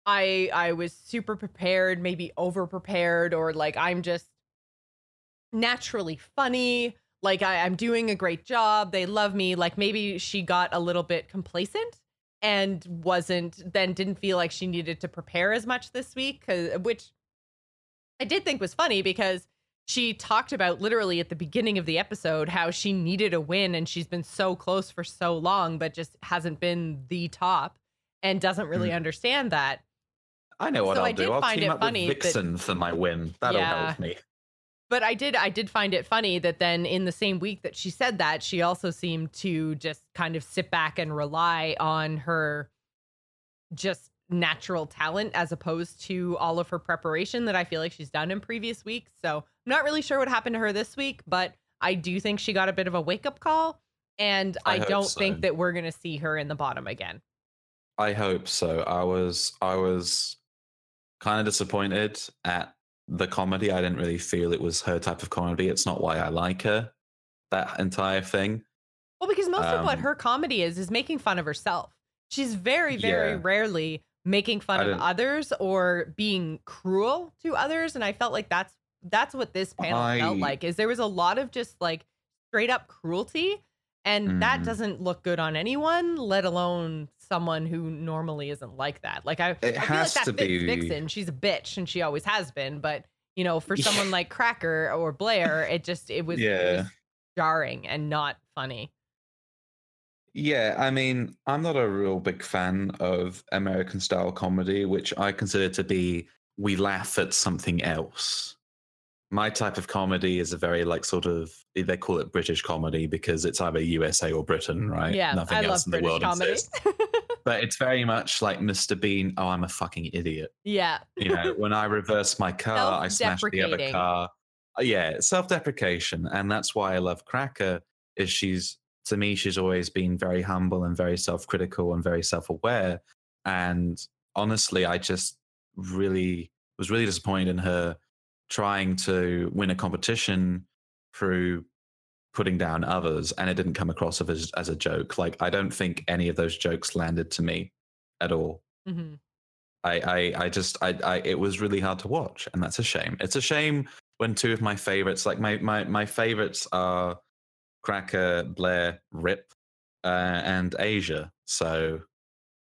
I I was super prepared, maybe over prepared, or like I'm just naturally funny. Like I, I'm doing a great job. They love me. Like maybe she got a little bit complacent and wasn't then didn't feel like she needed to prepare as much this week which I did think was funny because she talked about literally at the beginning of the episode how she needed a win and she's been so close for so long, but just hasn't been the top and doesn't really Hmm. understand that. I know what So I'll I do. I'll team up with that- Vixen for my win. That'll Yeah. help me. But I did I did find it funny that then in the same week that she said that, she also seemed to just kind of sit back and rely on her just natural talent as opposed to all of her preparation that I feel like she's done in previous weeks. So I'm not really sure what happened to her this week, but I do think she got a bit of a wake up call. And I I, don't so. think that we're gonna see her in the bottom again. I hope so. I was I was kind of disappointed at the comedy. I didn't really feel it was her type of comedy. It's not why I like her. That entire thing. Well, because most of what Um, her comedy is is making fun of herself. She's very, very Yeah. rarely making fun of others or being cruel to others. And I felt like that's that's what this panel felt like. Is there was a lot of just like straight up cruelty, and that Mm. doesn't look good on anyone, let alone someone who normally isn't like that. Like I, It I feel like has that to be- Vixen. She's a bitch, and she always has been. But you know, for someone like Cracker or Blair, it just it was, it was jarring and not funny. Yeah, I mean, I'm not a real big fan of American style comedy, which I consider to be we laugh at something else. My type of comedy is a very like sort of they call it British comedy because it's either USA or Britain, right? Yeah, Nothing I else love in the world comedy. exists. *laughs* But it's very much like Mr. Bean, oh, I'm a fucking idiot. yeah, You know, when I reverse my car, I smash the other car. Uh, Yeah, self-deprecation, and that's why I love Cracker. Is she's to me, she's always been very humble and very self-critical and very self-aware. And honestly, I just really was really disappointed in her trying to win a competition through putting down others, and it didn't come across as as a joke. Like I don't think any of those jokes landed to me at all. hmm I, I, I just, I, I, it was really hard to watch, and that's a shame. It's a shame when two of my favorites, like my, my, my favorites are Cracker, Blair, Rip, uh, and Asia. So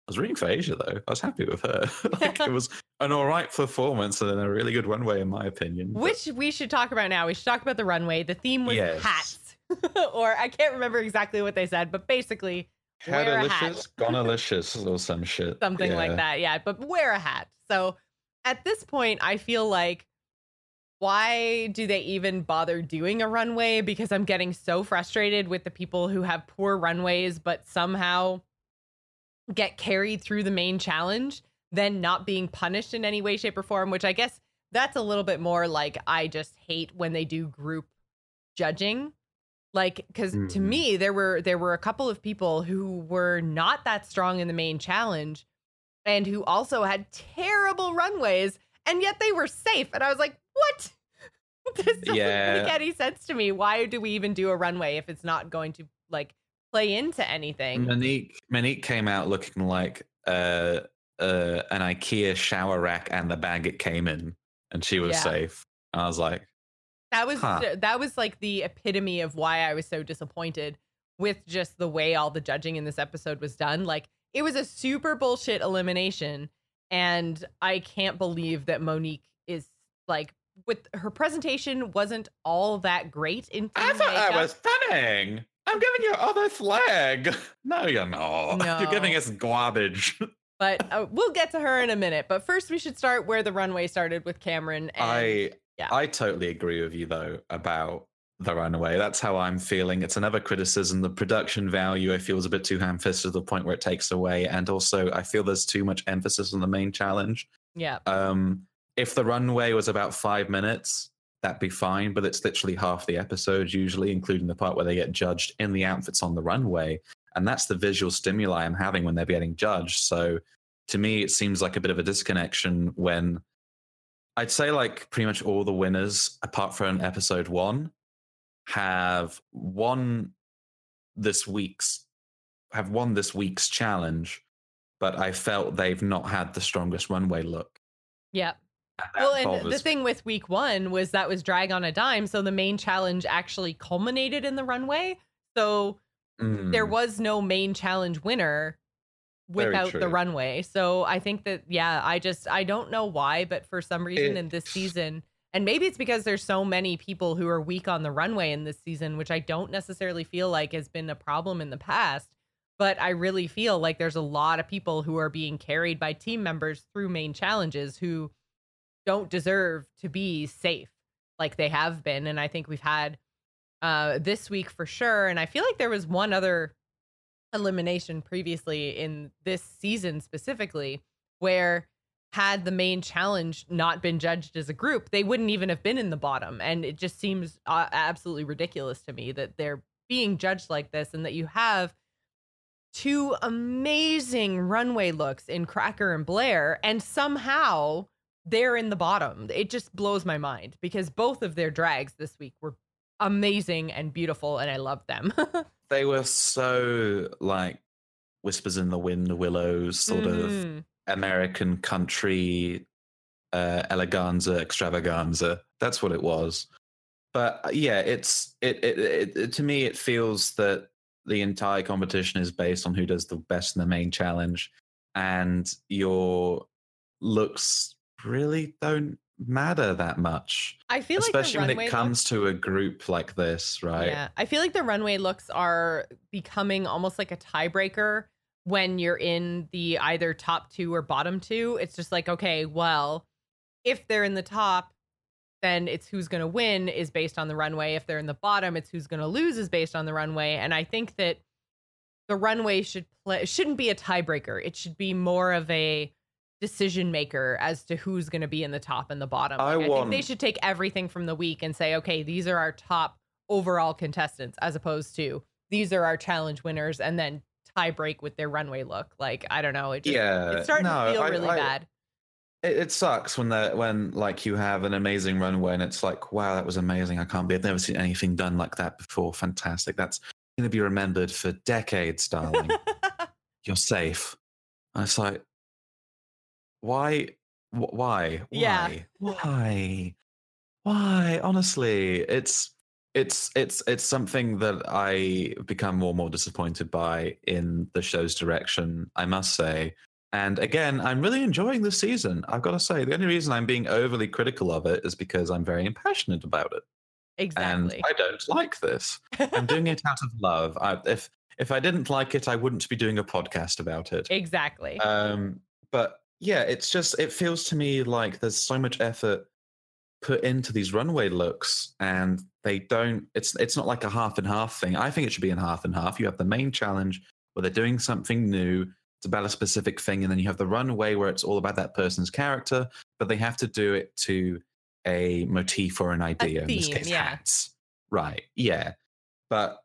was rooting for Asia though. I was happy with her. *laughs* like it *laughs* was an all right performance and a really good runway, in my opinion. but- which we should talk about now. We should talk about the runway. The theme was Yes. hats, *laughs* or I can't remember exactly what they said, but basically wear a hat. Gonalicious, or some shit. something like that. Yeah, but wear a hat. So at this point, I feel like why do they even bother doing a runway? Because I'm getting so frustrated with the people who have poor runways, but somehow get carried through the main challenge, then not being punished in any way, shape, or form, which I guess that's a little bit more like I just hate when they do group judging. Like cuz to Mm. me there were there were a couple of people who were not that strong in the main challenge and who also had terrible runways and yet they were safe and I was like, "What?" *laughs* this doesn't Yeah. make any sense to me. Why do we even do a runway if it's not going to like play into anything? Monique Monique came out looking like uh, uh, an IKEA shower rack and the bag it came in, and she was Yeah. safe. I was like, That was Huh. that was like the epitome of why I was so disappointed with just the way all the judging in this episode was done. Like it was a super bullshit elimination and I can't believe that Monique is like with her presentation wasn't all that great in I thought that was stunning. I'm giving you other flag. *laughs* No, you're not. *laughs* You're giving us garbage. *laughs* but uh, we'll get to her in a minute. But first we should start where the runway started with Kameron and I yeah. I totally agree with you though about the runway. That's how I'm feeling. It's another criticism. The production value I feel is a bit too ham-fisted to the point where it takes away, and also I feel there's too much emphasis on the main challenge. yeah. Um, if the runway was about five minutes, that'd be fine. But it's literally half the episode usually, including the part where they get judged in the outfits on the runway, and that's the visual stimuli I'm having when they're getting judged. So to me, it seems like a bit of a disconnection when I'd say like pretty much all the winners, apart from episode one, have won this week's have won this week's challenge, but I felt they've not had the strongest runway look. Yeah. Well, and the thing with week one was that was drag on a dime. So the main challenge actually culminated in the runway. So there Mm. was no main challenge winner without the runway. So I think that, yeah, I just, I don't know why, but for some reason in this season, and maybe it's because there's so many people who are weak on the runway in this season, which I don't necessarily feel like has been a problem in the past. But I really feel like there's a lot of people who are being carried by team members through main challenges who don't deserve to be safe like they have been. And I think we've had uh this week for sure. And I feel like there was one other elimination previously in this season specifically where had the main challenge not been judged as a group, they wouldn't even have been in the bottom. And it just seems uh, absolutely ridiculous to me that they're being judged like this and that you have two amazing runway looks in Cracker and Blair, and somehow they're in the bottom. It just blows my mind because both of their drags this week were amazing and beautiful, and I love them. *laughs* they were so like whispers in the wind, willows, sort of Mhm. American country uh, eleganza, extravaganza. That's what it was. But uh, yeah, it's it, it, it, it to me it feels that the entire competition is based on who does the best in the main challenge, and your looks really don't matter that much, I feel especially like when it comes to a group like this, right? Yeah, I feel like the runway looks are becoming almost like a tiebreaker when you're in the either top two or bottom two. It's just like, okay, well, if they're in the top, then it's who's going to win is based on the runway. If they're in the bottom, it's who's going to lose is based on the runway. And I think that the runway should play shouldn't be a tiebreaker. It should be more of a decision maker as to who's going to be in the top and the bottom. I Like, I think they should take everything from the week and say, okay, these are our top overall contestants, as opposed to these are our challenge winners, and then tie break with their runway look. Like I don't know, it just, yeah, it's starting no, to feel I- really I- bad. It, it sucks when the when like you have an amazing runway and it's like, wow, that was amazing. I can't believe I've never seen anything done like that before. Fantastic. That's going to be remembered for decades, darling. *laughs* You're safe. And it's like, why? wh- Why? Yeah. Why? Why? Why? Honestly, it's it's it's it's something that I become more and more disappointed by in the show's direction. I must say. And again, I'm really enjoying this season. I've got to say, the only reason I'm being overly critical of it is because I'm very impassionate about it, exactly. and I don't like this. I'm doing it out of love. I, if if I didn't like it, I wouldn't be doing a podcast about it. exactly. Um, but yeah, it's just it feels to me like there's so much effort put into these runway looks, and they don't. It's it's not like a half and half thing. I think it should be in half and half. You have the main challenge where they're doing something new. it's about a specific thing, and then you have the runway where it's all about that person's character, but they have to do it to a motif or an idea. in this theme, case, yeah. hats. Right. Yeah. But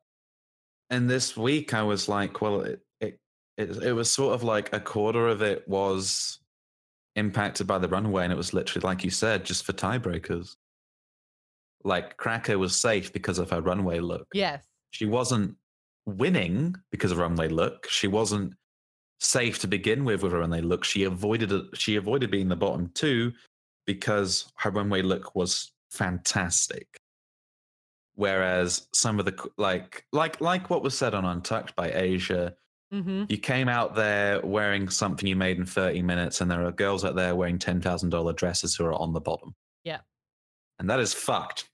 and this week I was like, well, it, it it it was sort of like a quarter of it was impacted by the runway, and it was literally like you said, just for tiebreakers. Like Cracker was safe because of her runway look. Yes. She wasn't winning because of runway look. She wasn't safe to begin with with her runway look. She avoided it. She avoided being the bottom two because her runway look was fantastic. Whereas some of the like like like what was said on Untucked by Asia, Mm-hmm. you came out there wearing something you made in 30 minutes, and there are girls out there wearing ten thousand dollar dresses who are on the bottom. Yeah. And that is fucked.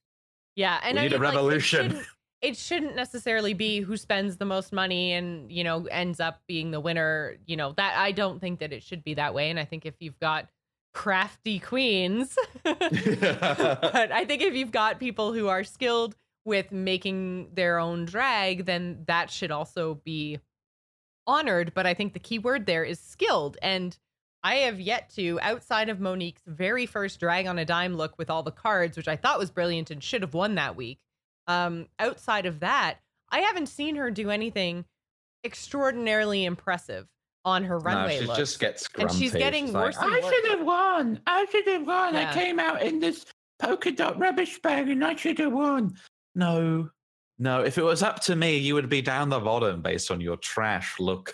Yeah, and We I need a mean, like, it revolution. shouldn't- it shouldn't necessarily be who spends the most money and you know ends up being the winner. You know that I don't think that it should be that way. And I think if you've got crafty queens, *laughs* *laughs* but I think if you've got people who are skilled with making their own drag, then that should also be honored. But I think the key word there is skilled. And I have yet to, outside of Monique's very first drag on a dime look with all the cards, which I thought was brilliant and should have won that week. Um, outside of that, I haven't seen her do anything extraordinarily impressive on her runway no, she looks. just gets And she's getting She's worse like, I should have won. I should have won. Yeah. I came out in this polka dot rubbish bag and I should have won. No, no. If it was up to me, you would be down the bottom based on your trash look.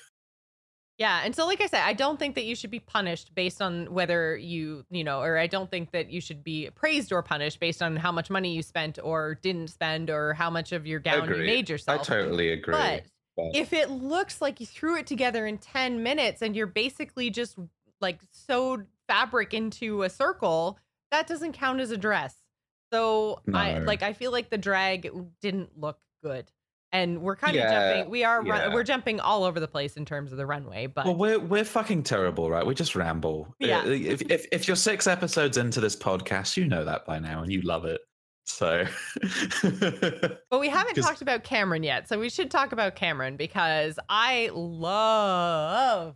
Yeah, and so like I said, I don't think that you should be punished based on whether you, you know, or I don't think that you should be praised or punished based on how much money you spent or didn't spend or how much of your gown you made yourself. I totally agree. But but- if it looks like you threw it together in 10 minutes and you're basically just like sewed fabric into a circle, that doesn't count as a dress. So I like I feel like the drag didn't look good. And we're kind of jumping we are run, we're jumping all over the place in terms of the runway, but Well, we're we're fucking terrible, right? We just ramble. Yeah. Uh, If, if if you're six episodes into this podcast, you know that by now, and you love it. So, *laughs* But we haven't talked about Kameron yet, so we should talk about Kameron because I loved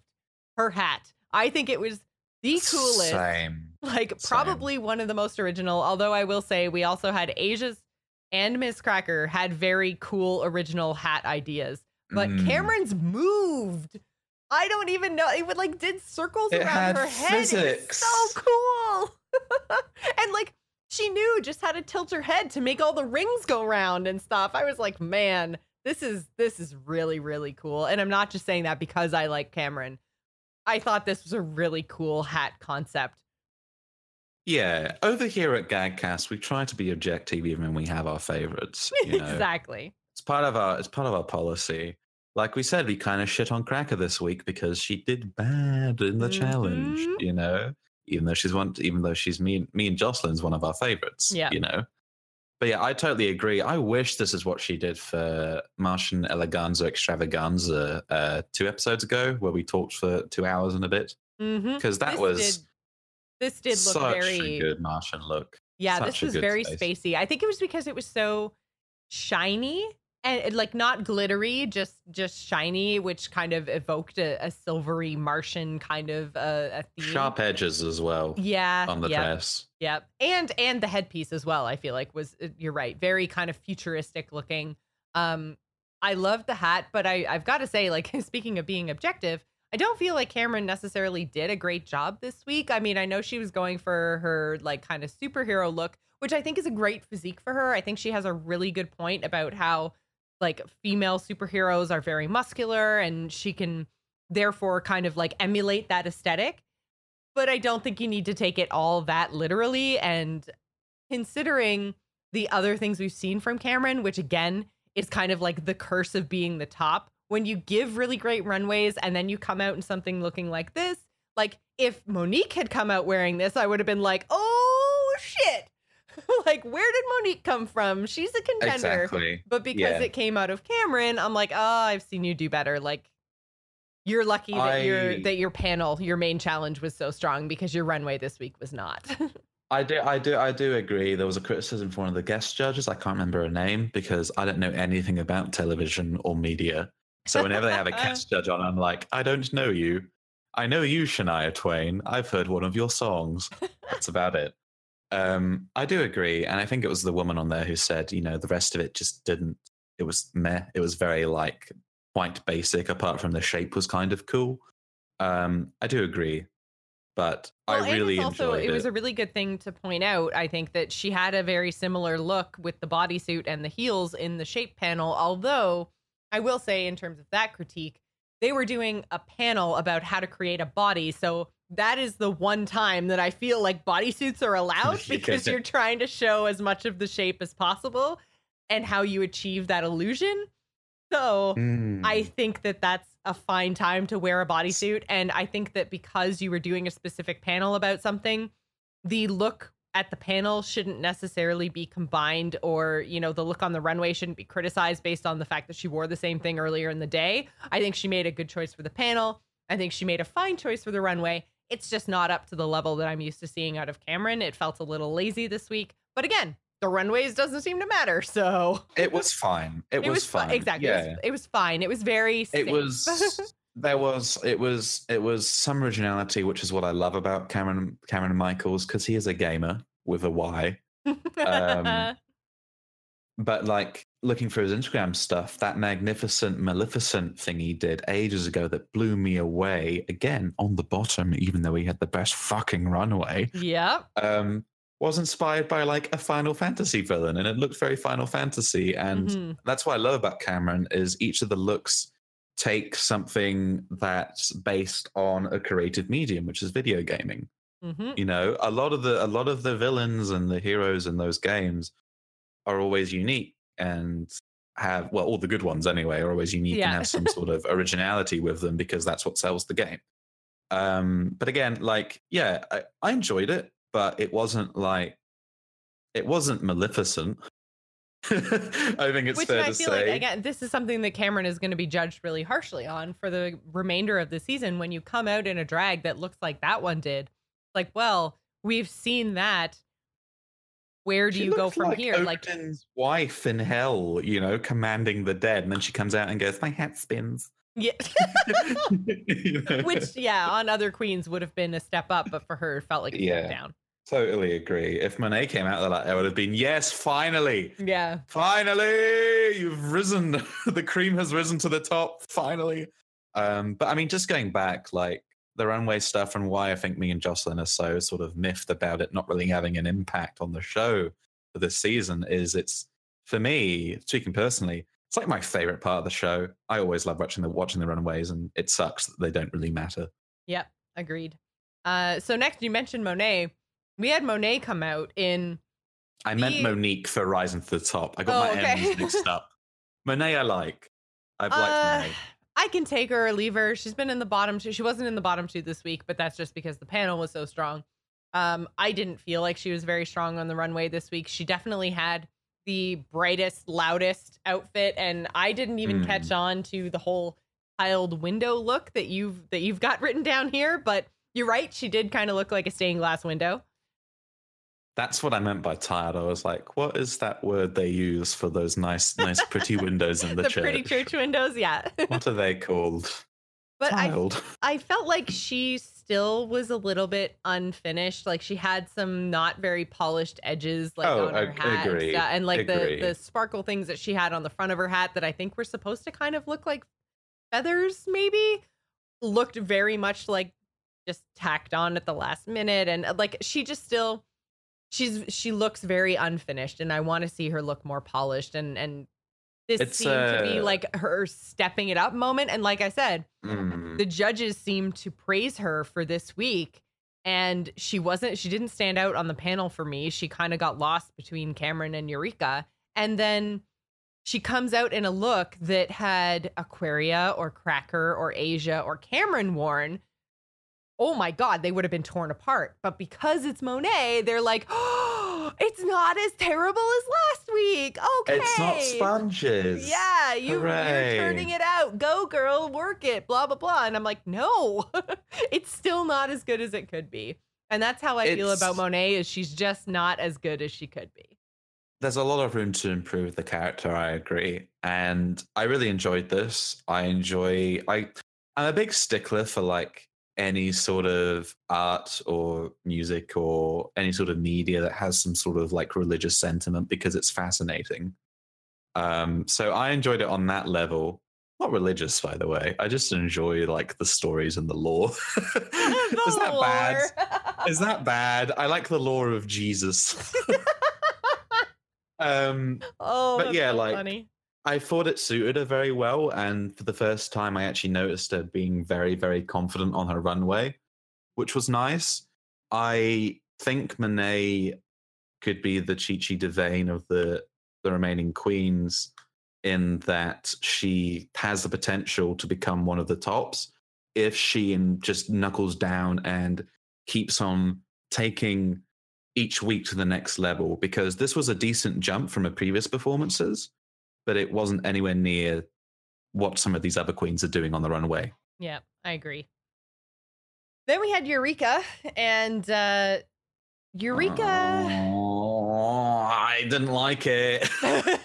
her hat. I think it was the coolest. Same. Like Same. probably one of the most original. Although I will say we also had Asia's and Miz Cracker had very cool original hat ideas. But Mm. Kameron's moved. I don't even know. It would like did circles It around her head. Physics. so cool. *laughs* and like she knew just how to tilt her head to make all the rings go round and stuff. I was like, man, this is this is really really cool. And I'm not just saying that because I like Kameron. I thought this was a really cool hat concept. Yeah, over here at Gagcast, we try to be objective even when we have our favorites. You know? exactly. It's part of our it's part of our policy. Like we said, we kind of shit on Cracker this week because she did bad in the challenge. Mhm. You know, even though she's one, even though she's me, me and Jocelyn's one of our favorites. Yeah. you know. But yeah, I totally agree. I wish this is what she did for Martian Eleganza Extravaganza uh, two episodes ago, where we talked for two hours and a bit. Mm-hmm. Because that This was This did look such very a good Martian look. Yeah, Such this was very space. spacey. I think it was because it was so shiny and like not glittery, just just shiny, which kind of evoked a, a silvery Martian kind of uh, a theme. Sharp edges as well yeah, on the yep, dress. Yep, and and the headpiece as well. I feel like was uh, you're right, very kind of futuristic looking. Um, I love the hat, but I I've got to say, like *laughs* speaking of being objective, I don't feel like Kameron necessarily did a great job this week. I mean, I know she was going for her like kind of superhero look, which I think is a great physique for her. I think she has a really good point about how like female superheroes are very muscular and she can therefore kind of like emulate that aesthetic. But I don't think you need to take it all that literally. And considering the other things we've seen from Kameron, which again is kind of like the curse of being the top, when you give really great runways and then you come out in something looking like this, like if Monique had come out wearing this, I would have been like, oh shit. *laughs* like, where did Monique come from? She's a contender. Exactly. But because Yeah. it came out of Kameron, I'm like, oh, I've seen you do better. Like, you're lucky that your that your panel, your main challenge was so strong because your runway this week was not. *laughs* I do, I do, I do agree. There was a criticism from one of the guest judges. I can't remember her name because I don't know anything about television or media. So whenever they have a cast judge on, I'm like, I don't know you. I know you, Shania Twain. I've heard one of your songs. That's about it. Um, I do agree, and I think it was the woman on there who said, you know, the rest of it just didn't. It was meh. It was very like quite basic. Apart from the shape was kind of cool. Um, I do agree, but Well, I really also enjoyed it It was a really good thing to point out. I think that she had a very similar look with the bodysuit and the heels in the shape panel. Although I will say, in terms of that critique, they were doing a panel about how to create a body. So that is the one time that I feel like bodysuits are *laughs* allowed because you're trying to show as much of the shape as possible and how you achieve that illusion. So Mm. I think that that's a fine time to wear a bodysuit. And I think that because you were doing a specific panel about something, the look at the panel shouldn't necessarily be combined, or, you know, the look on the runway shouldn't be criticized based on the fact that she wore the same thing earlier in the day. I think she made a good choice for the panel. I think she made a fine choice for the runway. It's just not up to the level that I'm used to seeing out of Kameron. It felt a little lazy this week. But again, the runways doesn't seem to matter. *laughs* So It was fine. It, it was, was fi- fine. Exactly. It, Yeah. was, it was fine. It was very. it was *laughs* there was it was it was some originality which is what i love about kameron kameron michaels because he is a gamer with a y um, *laughs* but like looking for his instagram stuff that magnificent maleficent thing he did ages ago that blew me away again on the bottom even though he had the best fucking runway Yeah. um was inspired by like a final fantasy villain and it looked very final fantasy and Mhm. that's what I love about Kameron is each of the looks take something that's based on a creative medium, which is video gaming. Mhm. You know, a lot of the a lot of the villains and the heroes in those games are always unique and have well, all the good ones anyway are always unique Yeah. and have some *laughs* sort of originality with them because that's what sells the game. Um, but again, like, yeah, I, I enjoyed it, but it wasn't like it wasn't Maleficent. *laughs* I think it's Which fair I to feel say. like again, this is something that Kameron is going to be judged really harshly on for the remainder of the season. When you come out in a drag that looks like that one did, like, well, we've seen that. Where do She you go from like here? Like, Odin's wife in hell, you know, commanding the dead, and then she comes out and goes, "My hat spins." yeah. *laughs* *laughs* You know? Which, yeah, on other queens would have been a step up, but for her, it felt like a step down. Totally agree. If Monet came out of that, I would have been, "Yes, finally, Yeah. finally, you've risen. *laughs* the cream has risen to the top. Finally." Um, but I mean, just going back, like the runway stuff, and why I think me and Jocelyn are so sort of miffed about it not really having an impact on the show for this season is it's for me, speaking personally, it's like my favorite part of the show. I always love watching the watching the runways, and it sucks that they don't really matter. Yep. Agreed. Uh, so next, you mentioned Monet. We had Monet come out in I meant Monique for Rising to the Top. I got Oh, my okay. M's mixed up. Monet, I like. I've liked Uh, Monet. I can take her or leave her. She's been in the bottom two. She wasn't in the bottom two this week, but that's just because the panel was so strong. Um, I didn't feel like she was very strong on the runway this week. She definitely had the brightest, loudest outfit, and I didn't even Hmm. catch on to the whole tiled window look that you've that you've got *laughs* written down here. But you're right, she did kind of look like a stained glass window. That's what I meant by tired. I was like, what is that word they use for those nice, nice, pretty *laughs* windows in the, the church? pretty church windows, yeah. What are they *laughs* called? but I Tiled. I felt like she still was a little bit unfinished. Like she had some not very polished edges, like Oh, on her hat, and agree, stuff, and like the agree. the sparkle things that she had on the front of her hat that I think were supposed to kind of look like feathers, maybe looked very much like just tacked on at the last minute, and uh, like she just still she's she looks very unfinished, and I want to see her look more polished and and. This It's, seemed to be uh, like her stepping it up moment. And like I said, Mm. the judges seemed to praise her for this week and she wasn't she didn't stand out on the panel for me she kind of got lost between kameron and eureka and then she comes out in a look that had aquaria or cracker or asia or kameron worn oh my god they would have been torn apart but because it's monet they're like oh *gasps* it's not as terrible as last week okay It's not sponges. yeah, you, Hooray. you're turning it out. Go, girl, work it, blah, blah, blah. And I'm like, no, *laughs* it's still not as good as it could be. And that's how I feel about Monet is she's just not as good as she could be. There's a lot of room to improve the character. I agree. and I really enjoyed this. I enjoy I I'm a big stickler for like any sort of art or music or any sort of media that has some sort of like religious sentiment because it's fascinating. Um, so I enjoyed it on that level. Not religious, by the way. I just enjoy like the stories and the *laughs* *laughs* lore. The Is that lore. bad? Is *laughs* that bad? I like the lore of Jesus. um, oh, but that's yeah, so like, funny. I thought it suited her very well, and for the first time, I actually noticed her being very, very confident on her runway, which was nice. I think Monet could be the Chi Chi DeVayne of the the remaining queens, in that she has the potential to become one of the tops if she just knuckles down and keeps on taking each week to the next level. Because this was a decent jump from her previous performances but it wasn't anywhere near what some of these other queens are doing on the runway. Yeah, I agree. Then we had Eureka, and uh Eureka. Oh, I didn't like it. *laughs*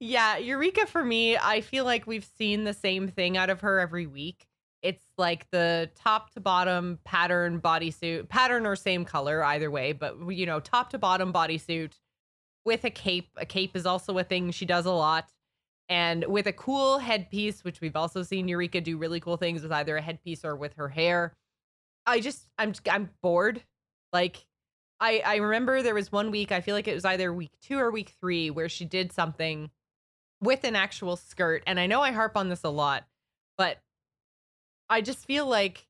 yeah, Eureka for me, I feel like we've seen the same thing out of her every week. It's like the top to bottom pattern bodysuit, pattern or same color, either way, but you know, top to bottom bodysuit with a cape. A cape is also a thing she does a lot. And with a cool headpiece, which we've also seen Eureka do really cool things with either a headpiece or with her hair. I just I'm I'm bored. Like I I remember there was one week, I feel like it was either week 2 or week 3 where she did something with an actual skirt and I know I harp on this a lot, but I just feel like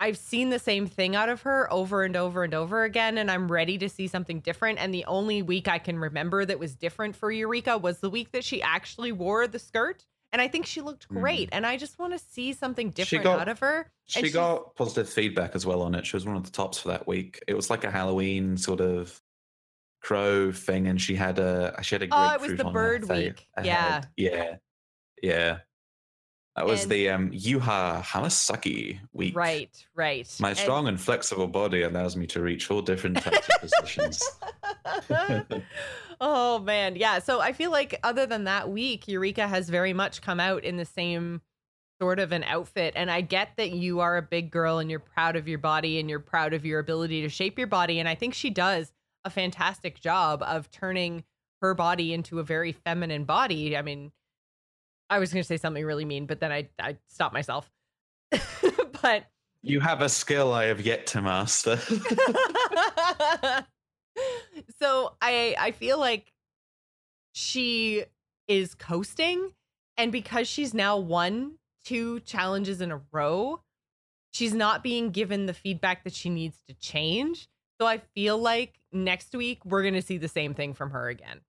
I've seen the same thing out of her over and over and over again, and I'm ready to see something different. And the only week I can remember that was different for Eureka was the week that she actually wore the skirt. And I think she looked mm-hmm. great. And I just want to see something different got- out of her. she got positive feedback as well on it. She was one of the tops for that week. It was like a Halloween sort of crow thing, and she had a she had a Oh, it was the bird week. Yeah. yeah, yeah. That was And- the um Yuhua Hamasaki week. Right, right. My And- strong and flexible body allows me to reach all different types of *laughs* positions. *laughs* oh man, yeah. So I feel like other than that week, Eureka has very much come out in the same sort of an outfit. And I get that you are a big girl and you're proud of your body and you're proud of your ability to shape your body. And I think she does a fantastic job of turning her body into a very feminine body. I mean, I was going to say something really mean, but then I I stopped myself. *laughs* but You have a skill I have yet to master. *laughs* so I I feel like she is coasting and because she's now won two challenges in a row, she's not being given the feedback that she needs to change. So I feel like next week we're going to see the same thing from her again.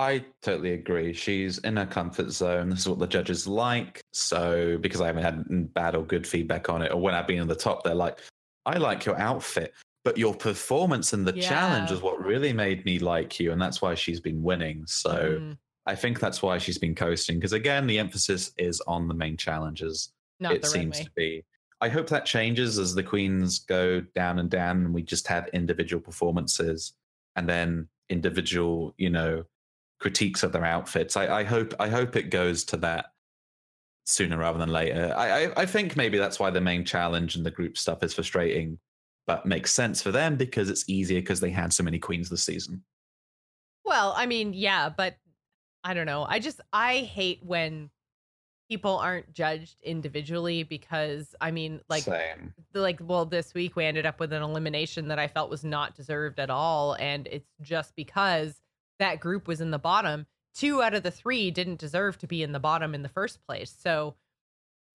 I totally agree. She's in her comfort zone. This is what the judges like. So, because I haven't had bad or good feedback on it, or when I've been on the top, they're like, I like your outfit, but your performance and the challenge is what really made me like you. And that's why she's been winning. So, Mm, I think that's why she's been coasting. Because again, the emphasis is on the main challenges. not it seems runway. to be. I hope that changes as the queens go down and down, and we just have individual performances and then individual, you know, critiques of their outfits. I, I hope I hope it goes to that sooner rather than later. I, I I think maybe that's why the main challenge and the group stuff is frustrating, but makes sense for them because it's easier because they had so many queens this season. Well, I mean, yeah, but I don't know. I just I hate when people aren't judged individually because I mean, like Same. like well this week we ended up with an elimination that i felt was not deserved at all and it's just because that group was in the bottom two out of the three didn't deserve to be in the bottom in the first place so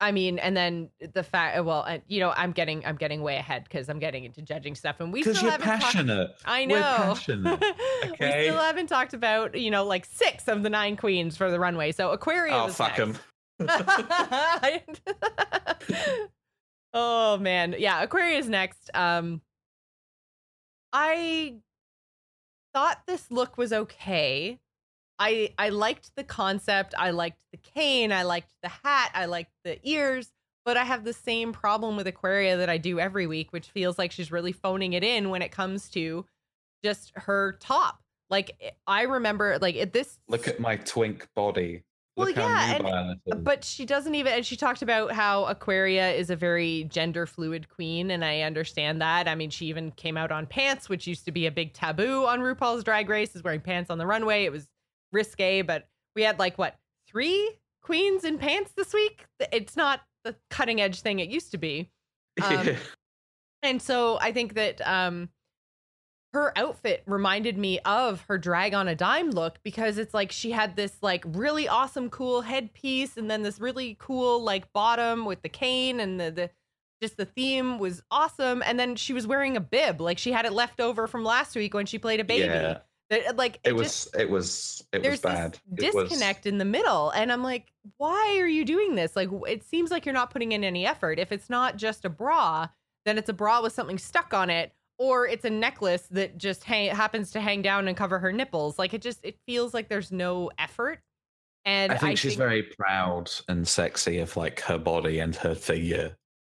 i mean and then the fact well you know i'm getting i'm getting way ahead because i'm getting into judging stuff and we still you're haven't talked- passionate. I We're know. passionate, *laughs* we still haven't talked about, you know, like six of the nine queens for the runway. So Aquarius. Oh fuck them. *laughs* oh man. Yeah, Aquarius next. Um I thought this look was okay. I I liked the concept. I liked the cane. I liked the hat. I liked the ears. But I have the same problem with Aquaria that I do every week, which feels like she's really phoning it in when it comes to just her top. Like I remember, like at this. Look at my twink body. Well, yeah, and- nubile it is. But she doesn't even, and she talked about how Aquaria is a very gender fluid queen, and I understand that. I mean, she even came out on pants, which used to be a big taboo on RuPaul's Drag Race, is wearing pants on the runway. It was risque, but we had like what three queens in pants this week. It's not the cutting edge thing it used to be. *laughs* um, And so I think that um her outfit reminded me of her drag on a dime look because it's like she had this like really awesome cool headpiece and then this really cool like bottom with the cane and the the just the theme was awesome and then she was wearing a bib like she had it left over from last week when she played a baby. Yeah. That, uh, like It it was just it was it was bad. this It was- disconnect in the middle and i'm like why are you doing this like it seems like you're not putting in any effort if it's not just a bra then it's a bra with something stuck on it or it's a necklace that just hang- happens to hang down and cover her nipples like it just it feels like there's no effort and I think she's very proud and sexy of like her body and her figure.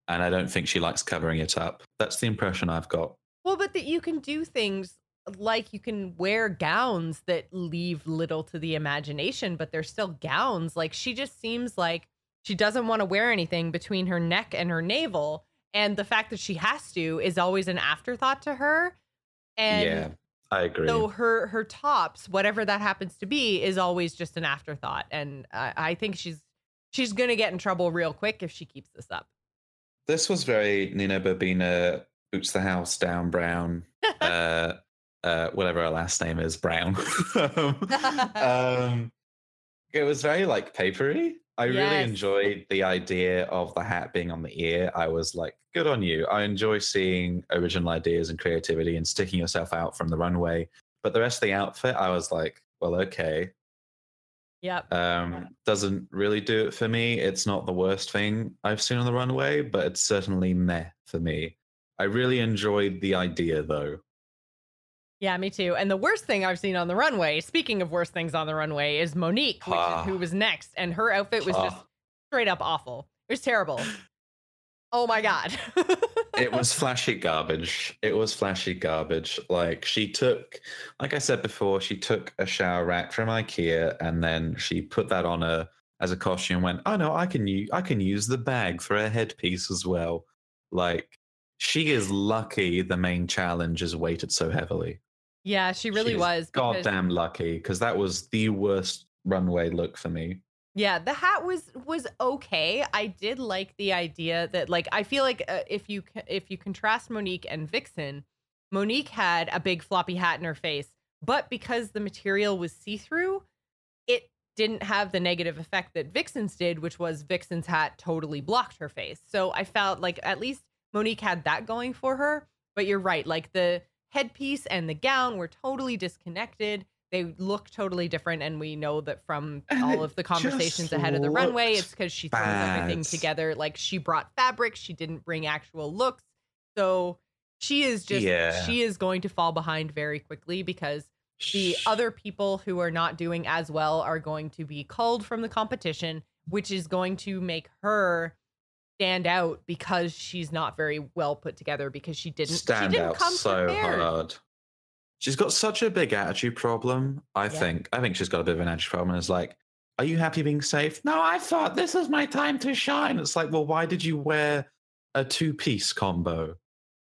And I don't think she likes covering it up. That's the impression I've got. Well, but that you can do things like you can wear gowns that leave little to the imagination, but they're still gowns. Like she just seems like she doesn't want to wear anything between her neck and her navel. And the fact that she has to is always an afterthought to her. And yeah, I agree. so her her tops, whatever that happens to be, is always just an afterthought. And I, I think she's she's gonna get in trouble real quick if she keeps this up. this was very Nina Bo'nina boots the house down Brown. *laughs* uh, uh, whatever her last name is, Brown. *laughs* *laughs* um, it was very like papery. I really enjoyed the idea of the hat being on the ear. I was like, good on you. I enjoy seeing original ideas and creativity and sticking yourself out from the runway. But the rest of the outfit, I was like, well, okay. Yep. Um, doesn't really do it for me. It's not the worst thing I've seen on the runway, but it's certainly meh for me. I really enjoyed the idea though. Yeah, me too. And the worst thing I've seen on the runway, speaking of worst things on the runway, is Monique, which Ah. is, who was next. And her outfit was just Ah. straight up awful. It was terrible. Oh my God. it was *laughs* flashy garbage. It was flashy garbage. Like she took, like I said before, she took a shower rack from IKEA and then she put that on her as a costume. and Went, oh no, I can use I can use the bag for a headpiece as well. Like she is lucky the main challenge is weighted so heavily. Yeah, she really She's was. because- Goddamn lucky because that was the worst runway look for me. Yeah, the hat was was okay. I did like the idea that like I feel like uh, if you if you contrast Monique and Vixen, Monique had a big floppy hat in her face, but because the material was see-through, it didn't have the negative effect that Vixen's did, which was Vixen's hat totally blocked her face. So I felt like at least Monique had that going for her, but you're right, like the headpiece and the gown were totally disconnected. They look totally different and we know that from And all of the conversations ahead of the runway it's because she throws everything together. Like she brought fabric she didn't bring actual looks. So she is just Yeah. she is going to fall behind very quickly because the other people who are not doing as well are going to be culled from the competition which is going to make her stand out because she's not very well put together because she didn't stand she didn't out come so prepared. hard. She's got such a big attitude problem. I Yeah. think. I think she's got a bit of an attitude problem. It's like, are you happy being safe? No, I thought this was my time to shine. It's like, well, why did you wear a two-piece combo?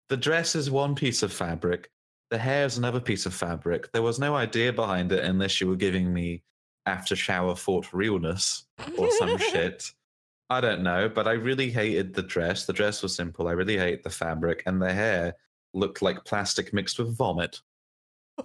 The dress is one piece of fabric. The hair is another piece of fabric. There was no idea behind it unless you were giving me after shower thought realness or some *laughs* shit. I don't know, but I really hated the dress. The dress was simple. I really hate the fabric, and the hair looked like plastic mixed with vomit.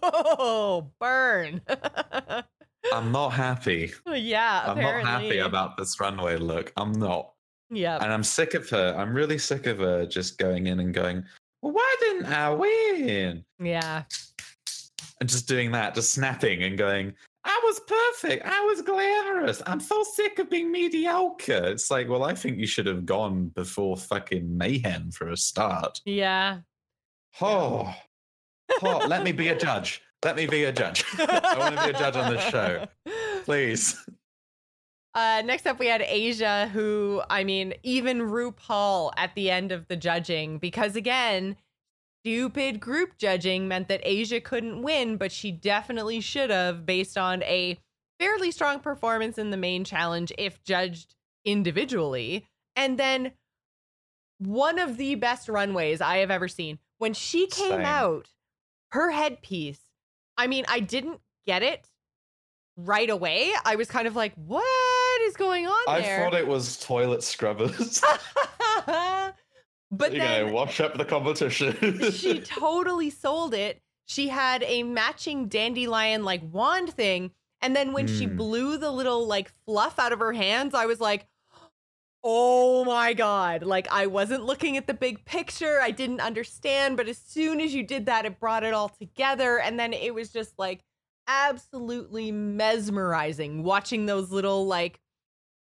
oh burn *laughs* I'm not happy. yeah I'm not happy about this runway look. I'm not. yeah And I'm sick of her. I'm really sick of her just going in and going, well, why didn't I win? yeah And just doing that, just snapping and going, I was perfect. I was glamorous. I'm so sick of being mediocre. It's like, well, I think you should have gone before fucking mayhem for a start. yeah Oh, oh let me be a judge. Let me be a judge. *laughs* I want to be a judge on this show. *laughs* Please. Uh, next up, we had Asia, who, I mean, even RuPaul at the end of the judging, because again, stupid group judging meant that Asia couldn't win, but she definitely should have based on a fairly strong performance in the main challenge if judged individually. And then one of the best runways I have ever seen. When she came Same. out, her headpiece, I mean, I didn't get it right away. I was kind of like, what is going on I there? thought it was toilet scrubbers. *laughs* *laughs* but you then know, wash up the competition. *laughs* she totally sold it. She had a matching dandelion like wand thing. And then when she Mm. blew the little like fluff out of her hands, I was like, oh my God. Like I wasn't looking at the big picture. I didn't understand. But as soon as you did that, it brought it all together. And then it was just like absolutely mesmerizing watching those little like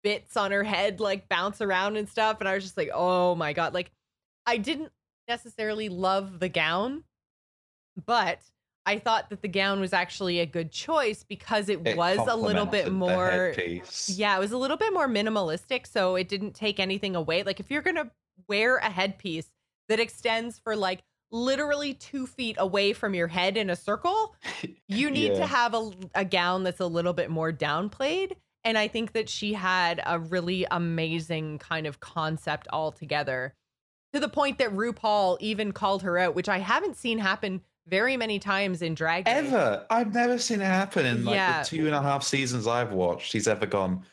bits on her head like bounce around and stuff. And I was just like, oh my God. Like I didn't necessarily love the gown, but I thought that the gown was actually a good choice because it, It was a little bit more yeah, it was a little bit more minimalistic, so it didn't take anything away. Like if you're gonna wear a headpiece that extends for like literally two feet away from your head in a circle, *laughs* you need Yeah. to have a, a gown that's a little bit more downplayed. And I think that she had a really amazing kind of concept altogether to the point that RuPaul even called her out, which I haven't seen happen very many times in Drag Race. Ever. I've never seen it happen in like Yeah. the two and a half seasons I've watched. He's ever gone,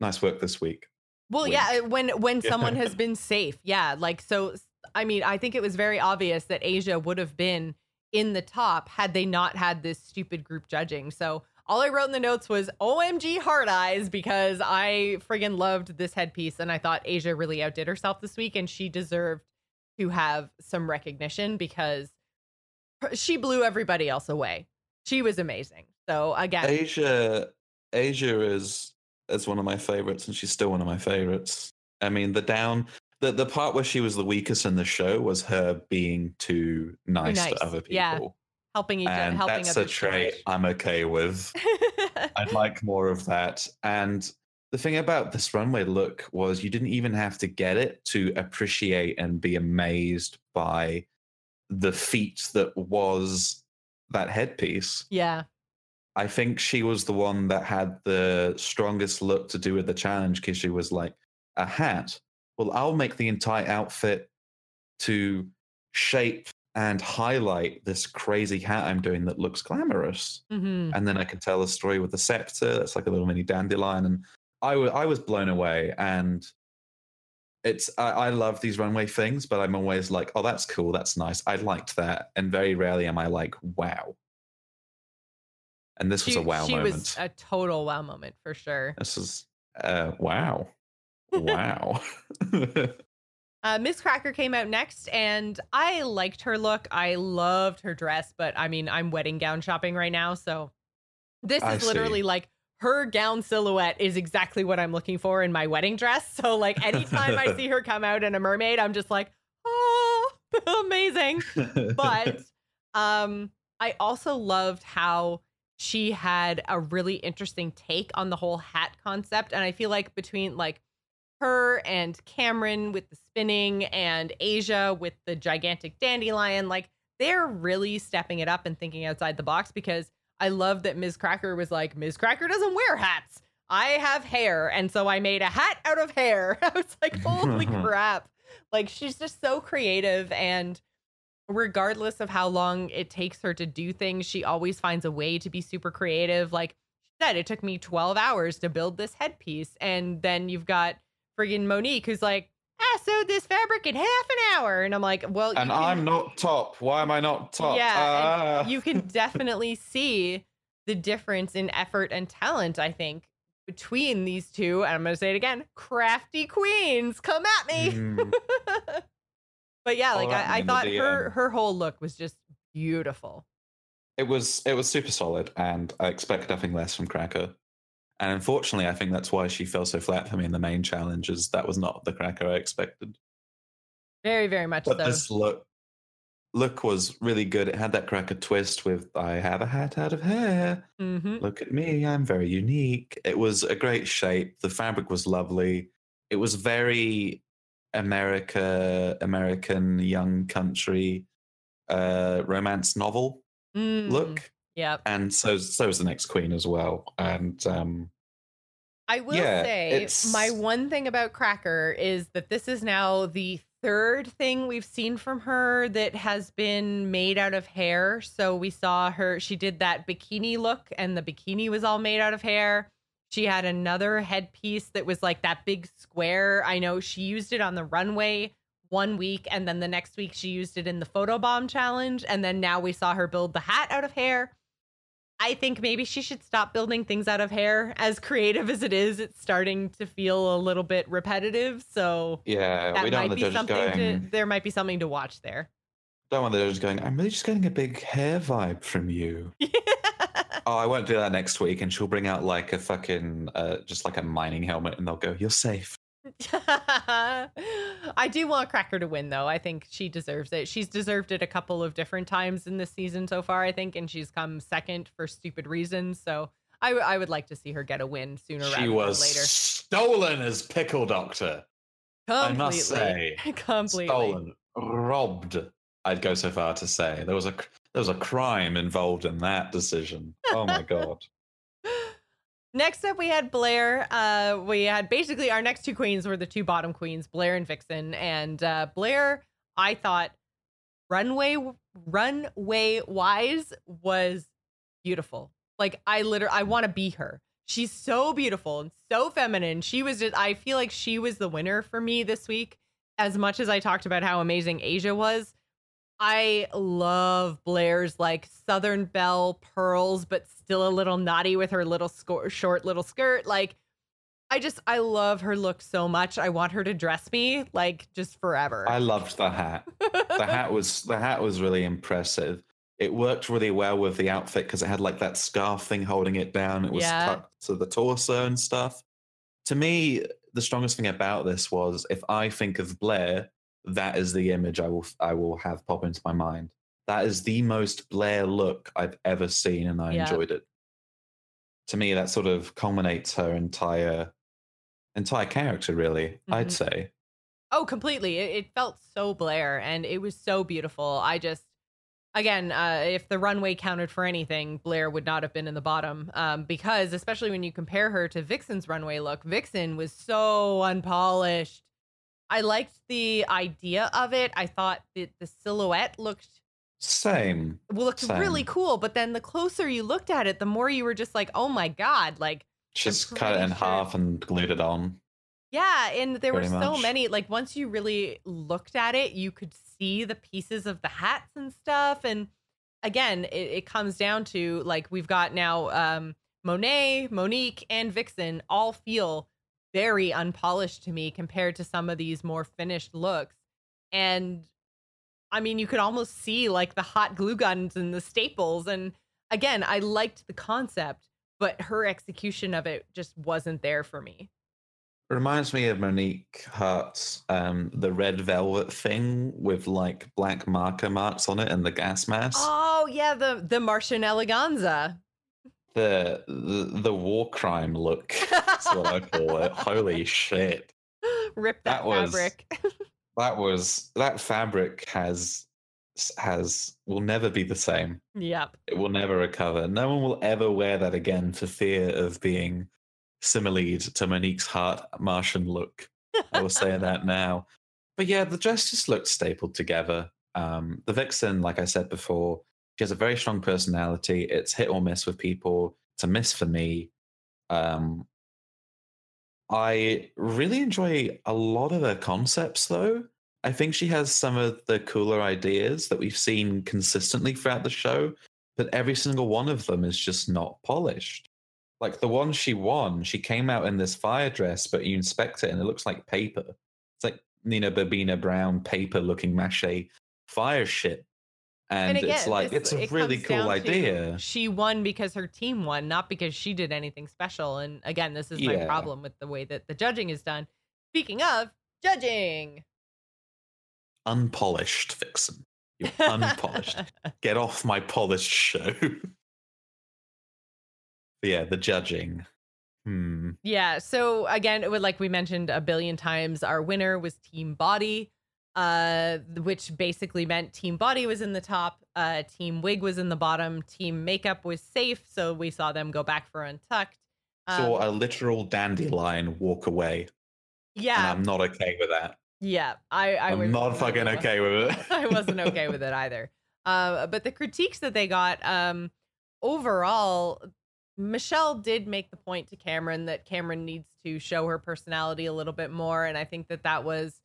nice work this week. Well, Wink. yeah, uh, when when *laughs* someone has been safe, yeah, like so. I mean, I think it was very obvious that Asia would have been in the top had they not had this stupid group judging. So all I wrote in the notes was "OMG hard eyes" because I friggin' loved this headpiece and I thought Asia really outdid herself this week and she deserved to have some recognition because she blew everybody else away. She was amazing. So again, Asia Asia is is one of my favorites and she's still one of my favorites. I mean the down the, the part where she was the weakest in the show was her being too nice, nice, to other people. yeah, helping each other, And helping that's a so trait. I'm okay with. *laughs* I'd like more of that. And the thing about this runway look was you didn't even have to get it to appreciate and be amazed by the feat that was that headpiece. yeah. I think she was the one that had the strongest look to do with the challenge because she was like, a hat. Well, I'll make the entire outfit to shape and highlight this crazy hat I'm doing that looks glamorous hmm and then I can tell a story with the scepter. That's like a little mini dandelion, and I was blown away. And it's I, I love these runway things, but I'm always like, oh, that's cool, that's nice. I liked that, and very rarely am I like, wow. And this was a wow she moment. was a total wow moment for sure. this is uh, wow, wow. *laughs* Uh, Miz Cracker came out next, and I liked her look. I loved her dress, but I mean, I'm wedding gown shopping right now, so this I is literally see. like her gown silhouette is exactly what I'm looking for in my wedding dress. *laughs* So, like, anytime I see *laughs* her come out in a mermaid, I'm just like, oh, *laughs* amazing. but um i also loved how she had a really interesting take on the whole hat concept and i feel like between like her and kameron with the spinning and asia with the gigantic dandelion like they're really stepping it up and thinking outside the box because i love that Miz Cracker was like Miz Cracker doesn't wear hats. I have hair. And so i made a hat out of hair. *laughs* I was like holy *laughs* crap. Like she's just so creative and regardless of how long it takes her to do things, she always finds a way to be super creative. Like she said, it took me 12 hours to build this headpiece. And then you've got friggin' Monique who's like, I sewed this fabric in half an hour. And I'm like, well, and can- I'm not top. Why am I not top? Yeah, Ah. you can definitely see the difference in effort and talent, I think, between these two. And I'm going to say it again crafty queens, come at me. Mm. *laughs* but yeah, like that I, I thought her her whole look was just beautiful. it was it was super solid and i expect nothing less from cracker and unfortunately i think that's why she fell so flat for me in the main challenges that was not the cracker i expected. Very, very much but so. this look look was really good. It had that cracker twist with i have a hat out of hair. Hmm look at me. I'm very unique. It was a great shape. The fabric was lovely. It was very america american young country uh, romance novel Mm, look, Yep. and so so is the next queen as well. And um, I will Yeah, say my one thing about Cracker is that this is now the third thing we've seen from her that has been made out of hair. So we saw her, she did that bikini look, and the bikini was all made out of hair. She had another headpiece that was like that big square. I know she used it on the runway one week, and then the next week she used it in the photobomb challenge. And then now we saw her build the hat out of hair. I think maybe she should stop building things out of hair. As creative as it is, it's starting to feel a little bit repetitive. So yeah, that we don't might want the be something going. to there might be something to watch there. Don't want the judges going. I'm really just getting a big hair vibe from you. *laughs* Oh, I won't do that next week, and she'll bring out like a fucking, uh, just like a mining helmet, and they'll go, "You're safe." *laughs* I do want Cracker to win though. I think she deserves it. She's deserved it a couple of different times in this season so far, I think, and she's come second for stupid reasons. So I, w- I would like to see her get a win sooner rather She was later. stolen as Pickle Doctor. I must say, *laughs* completely. stolen, robbed. I'd go so far to say there was a there was a crime involved in that decision. Oh my god! Next up, we had Blair. Uh, we had basically our next two queens were the two bottom queens, Blair and Vixen. And uh, Blair, I thought runway runway wise was beautiful. Like I literally, I want to be her. She's so beautiful and so feminine. She was just. I feel like she was the winner for me this week. As much as I talked about how amazing Asia was, I love Blair's like Southern Belle pearls, but still a little naughty with her little sco- short little skirt. Like, I just I love her look so much. I want her to dress me like just forever. I loved the hat. The hat *laughs* was the hat was really impressive. It worked really well with the outfit because it had like that scarf thing holding it down. It was Yeah. tucked to the torso and stuff. To me, the strongest thing about this was if I think of Blair, that is the image I will I will have pop into my mind. That is the most Blair look I've ever seen, and I Yeah. enjoyed it. To me, that sort of culminates her entire entire character, really. I'd Mhm. say. Oh, completely. It, it felt so Blair and it was so beautiful. I just, again, uh, if the runway counted for anything, Blair would not have been in the bottom. Um, because, especially when you compare her to Vixen's runway look, Vixen was so unpolished. I liked the idea of it. I thought that the silhouette looked Same. well, looked really cool. But then the closer you looked at it, the more you were just like, oh my God, like, Just cut it in sure- half and glued it on. Yeah, and there were so much. many. Like once you really looked at it, you could see the pieces of the hats and stuff. And again, it, it comes down to like we've got now um Monet, Monique, and Vixen all feel very unpolished to me compared to some of these more finished looks. And I mean, you could almost see like the hot glue guns and the staples. And again, I liked the concept, but her execution of it just wasn't there for me. Reminds me of Monique Heart's um the red velvet thing with like black marker marks on it and the gas mask. Oh yeah, the the Martian eleganza. The, the the war crime look. That's what I call it. *laughs* Holy shit. Rip that, That was- fabric. *laughs* That was that fabric has has will never be the same. yep. It will never recover. No one will ever wear that again for fear of being similed to Monique's heart Martian look. I will say *laughs* that now. But yeah, the dress just looked stapled together. Um, the Vixen, like I said before, she has a very strong personality. It's hit or miss with people. It's a miss for me. Um, I really enjoy a lot of her concepts, though. I think she has some of the cooler ideas that we've seen consistently throughout the show, but every single one of them is just not polished. Like the one she won, she came out in this fire dress, but you inspect it and it looks like paper. It's like Nina Bo'nina Brown paper looking mache fire shit. And, again, it's like, this- it's a it really cool idea. She won because her team won, not because she did anything special. And again, this is my problem with the way that the judging is done. Speaking of judging, Unpolished, Vixen. You're unpolished. *laughs* Get off my polished show. *laughs* Yeah, the judging. Hmm. Yeah. So again, it would like we mentioned a billion times, our winner was Team Body. Uh, which basically meant Team Body was in the top, uh, Team Wig was in the bottom, Team Makeup was safe, so we saw them go back for Untucked. Saw a literal dandelion walk away. And Yeah, I'm not okay with that. yeah. I, I I'm not fucking okay with it. *laughs* I wasn't okay with it either. *laughs* Uh, but the critiques that they got, um, overall, Michelle did make the point to Kameron that Kameron needs to show her personality a little bit more, and I think that that was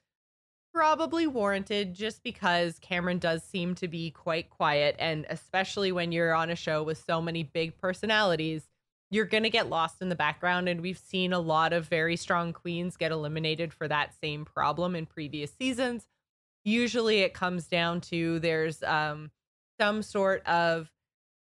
probably warranted just because Kameron does seem to be quite quiet, and especially when you're on a show with so many big personalities. You're going to get lost in the background, and we've seen a lot of very strong queens get eliminated for that same problem in previous seasons usually it comes down to there's um some sort of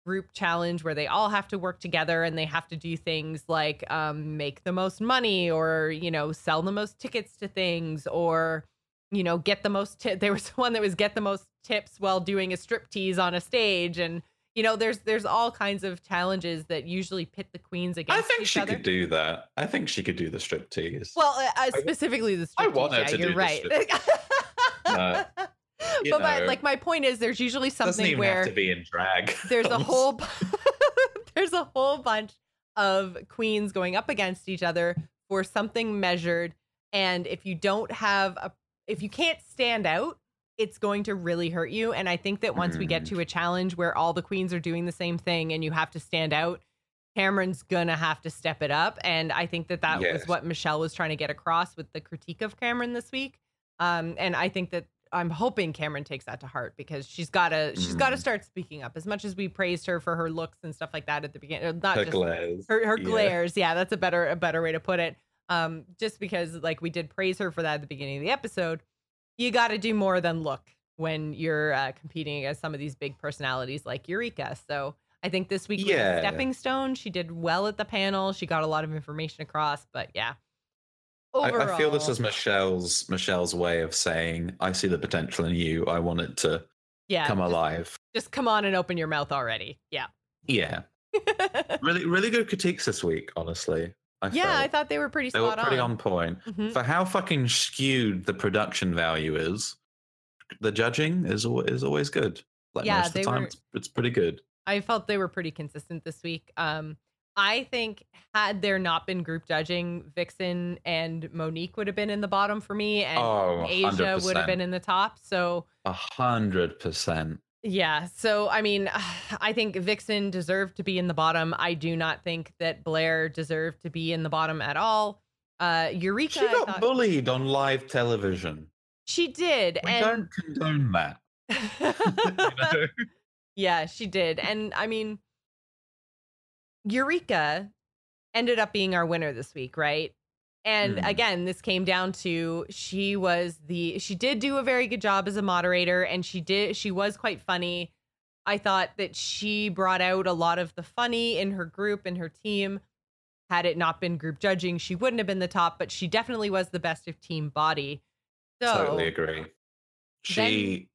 group challenge where they all have to work together and they have to do things like um make the most money or you know sell the most tickets to things or you know get the most ti- *laughs* there was one that was get the most tips while doing a strip tease on a stage and you know there's there's all kinds of challenges that usually pit the queens against I think she other could do that. I think she could do the strip tease. well uh, uh, specifically the I strip want tease, her yeah, to you're do right *laughs* you but my, like my point is there's usually something where have to be in drag. *laughs* there's a whole there's a whole bunch of queens going up against each other for something measured and if you don't have a if you can't stand out it's going to really hurt you and i think that once we get Mm. to a challenge where all the queens are doing the same thing and you have to stand out kameron's gonna have to step it up and i think that that was what michelle was trying to get across with the critique of kameron this week um, and i think that i'm hoping kameron takes that to heart because she's gotta she's gotta Mm. start speaking up as much as we praised her for her looks and stuff like that at the beginning not Her just glares. her, her Yeah. glares yeah that's a better a better way to put it um just because like we did praise her for that at the beginning of the episode you got to do more than look when you're uh, competing against some of these big personalities like eureka. So i think this week was a stepping stone. She did well at the panel. She got a lot of information across but yeah. I, overall I feel this is Michelle's Michelle's way of saying, "I see the potential in you. I want it to yeah come just, alive." just come on and open your mouth already. Yeah. Yeah, *laughs* really, really good critiques this week. Honestly, I yeah i thought they were pretty they were pretty on, on point Mhm. for how fucking skewed the production value is. The judging is is always good. Like Yeah, most of the time, were- it's, it's pretty good. I felt they were pretty consistent this week. Um, I think had there not been group judging, Vixen and Monique would have been in the bottom for me, and Oh, Asia would have been in the top. So a hundred percent. Yeah, so I mean, *sighs* I think Vixen deserved to be in the bottom. I do not think that Blair deserved to be in the bottom at all. Uh, Eureka, She got thought- bullied on live television. she did, We and don't condone that. *laughs* *laughs* you know? Yeah, she did. And I mean, Eureka ended up being our winner this week, right? And Hmm. again, this came down to she was the she did do a very good job as a moderator and she did she was quite funny. I thought that she brought out a lot of the funny in her group and her team. Had it not been group judging, she wouldn't have been the top, but she definitely was the best of team body. So totally agree. She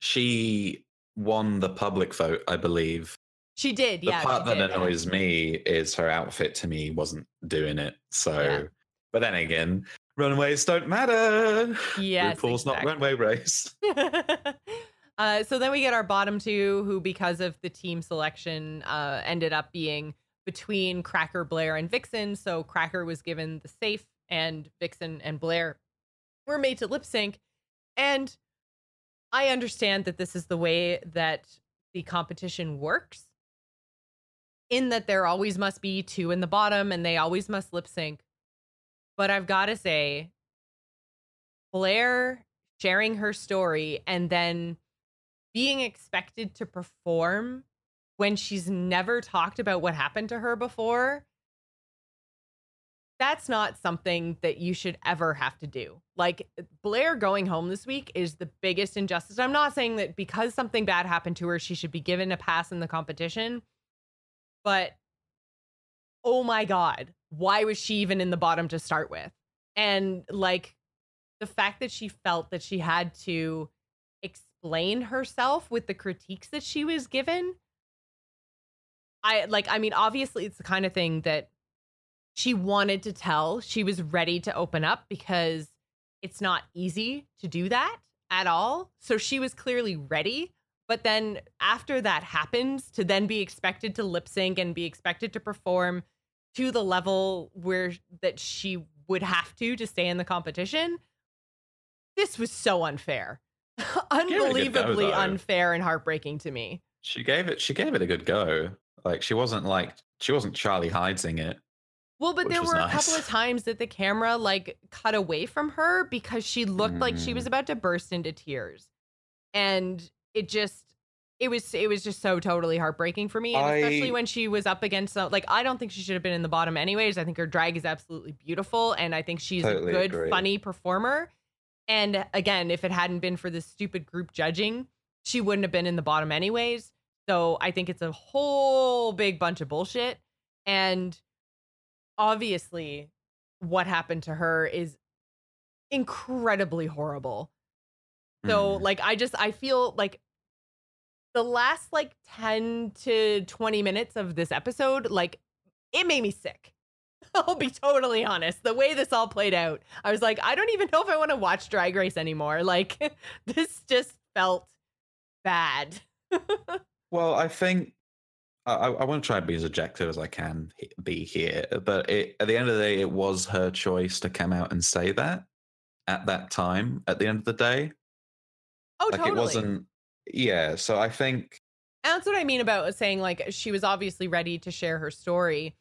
she won the public vote, I believe. she did, The yeah. part that did. annoys me is her outfit to me wasn't doing it. So Yeah. But then again, runways don't matter. Yes, RuPaul's not exactly. runway race. *laughs* uh, so then we get our bottom two, who, because of the team selection, uh, ended up being between Cracker, Blair, and Vixen. So Cracker was given the safe, and Vixen and Blair were made to lip sync. And I understand that this is the way that the competition works, in that there always must be two in the bottom and they always must lip sync. But I've got to say, Blair sharing her story and then being expected to perform when she's never talked about what happened to her before that's not something that you should ever have to do. Like uh, Blair going home this week is the biggest injustice. I'm not saying that because something bad happened to her, she should be given a pass in the competition. But oh my God, why was she even in the bottom to start with? And like the fact that she felt that she had to explain herself with the critiques that she was given. I like, I mean, obviously, it's the kind of thing that she wanted to tell. She was ready to open up because it's not easy to do that at all. So she was clearly ready. But then after that happens, to then be expected to lip sync and be expected to perform to the level where that she would have to to stay in the competition, this was so unfair. *laughs* Unbelievably go, unfair and heartbreaking to me. She gave it she gave it a good go. Like she wasn't like she wasn't Charlie hiding it. Well, but there were nice. a couple of *laughs* times that the camera like cut away from her because she looked mm. like she was mm. about to burst into tears. And it just it was it was just so totally heartbreaking for me and I, especially when she was up against like I don't think she should have been in the bottom anyways. I think her drag is absolutely beautiful and I think she's totally a good agree. funny performer. And again, if it hadn't been for this stupid group judging, she wouldn't have been in the bottom anyways. So I think it's a whole big bunch of bullshit and obviously what happened to her is incredibly horrible. So mm. like I just I feel like the last like 10 to 20 minutes of this episode like it made me sick. *laughs* I'll be totally honest. The way this all played out, I was like, I don't even know if I want to watch Drag Race anymore. Like, *laughs* this just felt bad. *laughs* well, I think I, I want to try and be as objective as I can be here, but it, at the end of the day, it was her choice to come out and say that at that time. At the end of the day, oh, like totally. it wasn't. Yeah, so I think that's what I mean about saying like she was obviously ready to share her story,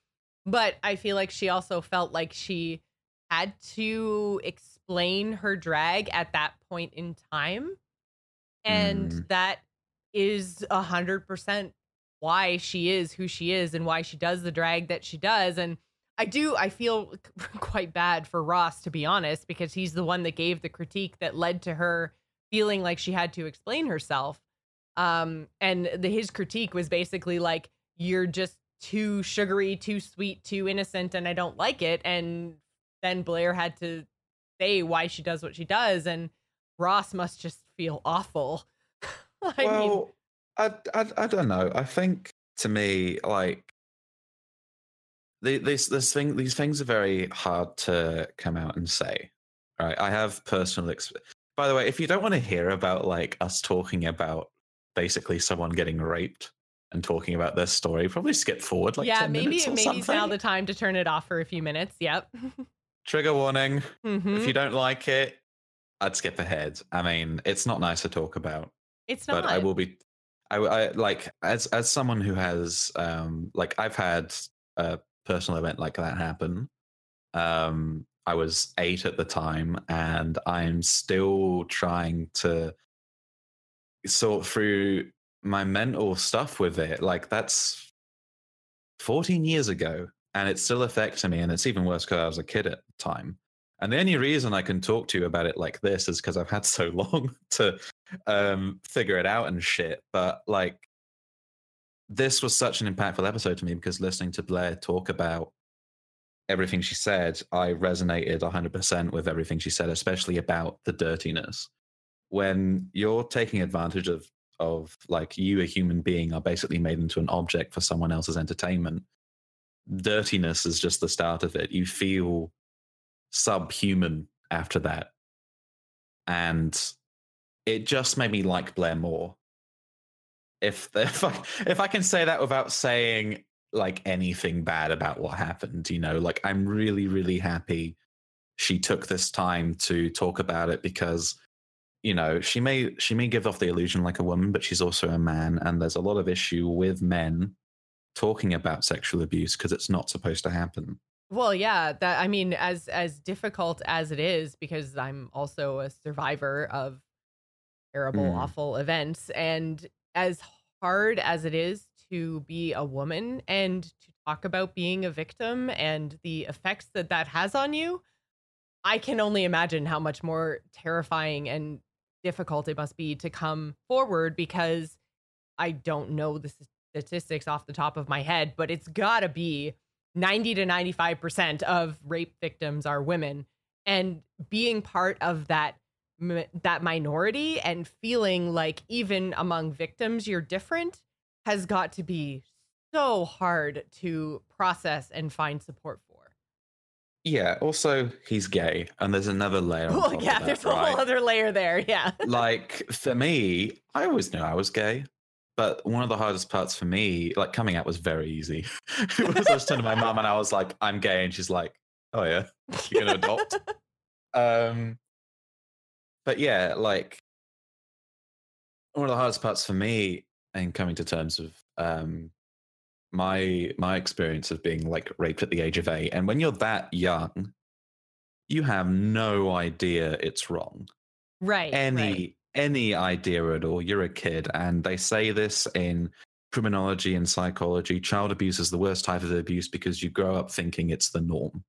but I feel like she also felt like she had to explain her drag at that point in time, and mm. that is a hundred percent why she is who she is and why she does the drag that she does. And I do, I feel *laughs* quite bad for Ross, to be honest, because he's the one that gave the critique that led to her feeling like she had to explain herself. Um, and the, his critique was basically like, you're just too sugary, too sweet, too innocent, and I don't like it. And then Blair had to say why she does what she does, and Ross must just feel awful. *laughs* I well, mean, I, I, I don't know. I think to me, like these this thing these things are very hard to come out and say. Right? I have personal. Exp- By the way, if you don't want to hear about like us talking about basically someone getting raped and talking about this story, probably skip forward like yeah, maybe maybe something. now the time to turn it off for a few minutes. Yep. *laughs* Trigger warning. Mm-hmm. If you don't like it, I'd skip ahead. I mean, it's not nice to talk about. It's not. But I will be I, I like as as someone who has um like I've had a personal event like that happen. Um, I was eight at the time, and I'm still trying to sort through my mental stuff with it. Like that's 14 years ago, and it's still affecting me, and it's even worse because I was a kid at the time. And the only reason I can talk to you about it like this is because I've had *laughs* so long to um, figure it out and shit. But like, this was such an impactful episode to me because listening to Blair talk about everything she said, I resonated 100% with everything she said, especially about the dirtiness. When you're taking advantage of of like you, a human being, are basically made into an object for someone else's entertainment. Dirtiness is just the start of it. You feel subhuman after that. And it just made me like Blair more. If *laughs* if I, if I can say that without saying like anything bad about what happened, you know, like I'm really really happy she took this time to talk about it because you know she may she may give off the illusion like a woman but she's also a man and there's a lot of issue with men talking about sexual abuse because it's not supposed to happen well, yeah, that I mean, as as difficult as it is, because I'm also a survivor of terrible, mm. awful events, and as hard as it is to be a woman and to talk about being a victim and the effects that that has on you, I can only imagine how much more terrifying and difficult it must be to come forward because I don't know the statistics off the top of my head, but it's got to be 90 to 95% of rape victims are women. And being part of that that minority and feeling like even among victims you're different has got to be so hard to process and find support for. Yeah. Also, he's gay, and there's another layer. Well, yeah, that, there's a right? whole other layer there. Yeah. like for me, I always knew I was gay, but one of the hardest parts for me, like coming out, was very easy. *laughs* it was I was turning to my mum and I was like, "I'm gay," and she's like, "Oh yeah, you're gonna adopt." *laughs* um, but yeah, like one of the hardest parts for me and coming to terms with um my my experience of being like raped at the age of eight, and when you're that young, you have no idea it's wrong right. any right. any idea at all. You're a kid, and they say this in criminology and psychology. Child abuse is the worst type of abuse because you grow up thinking it's the norm.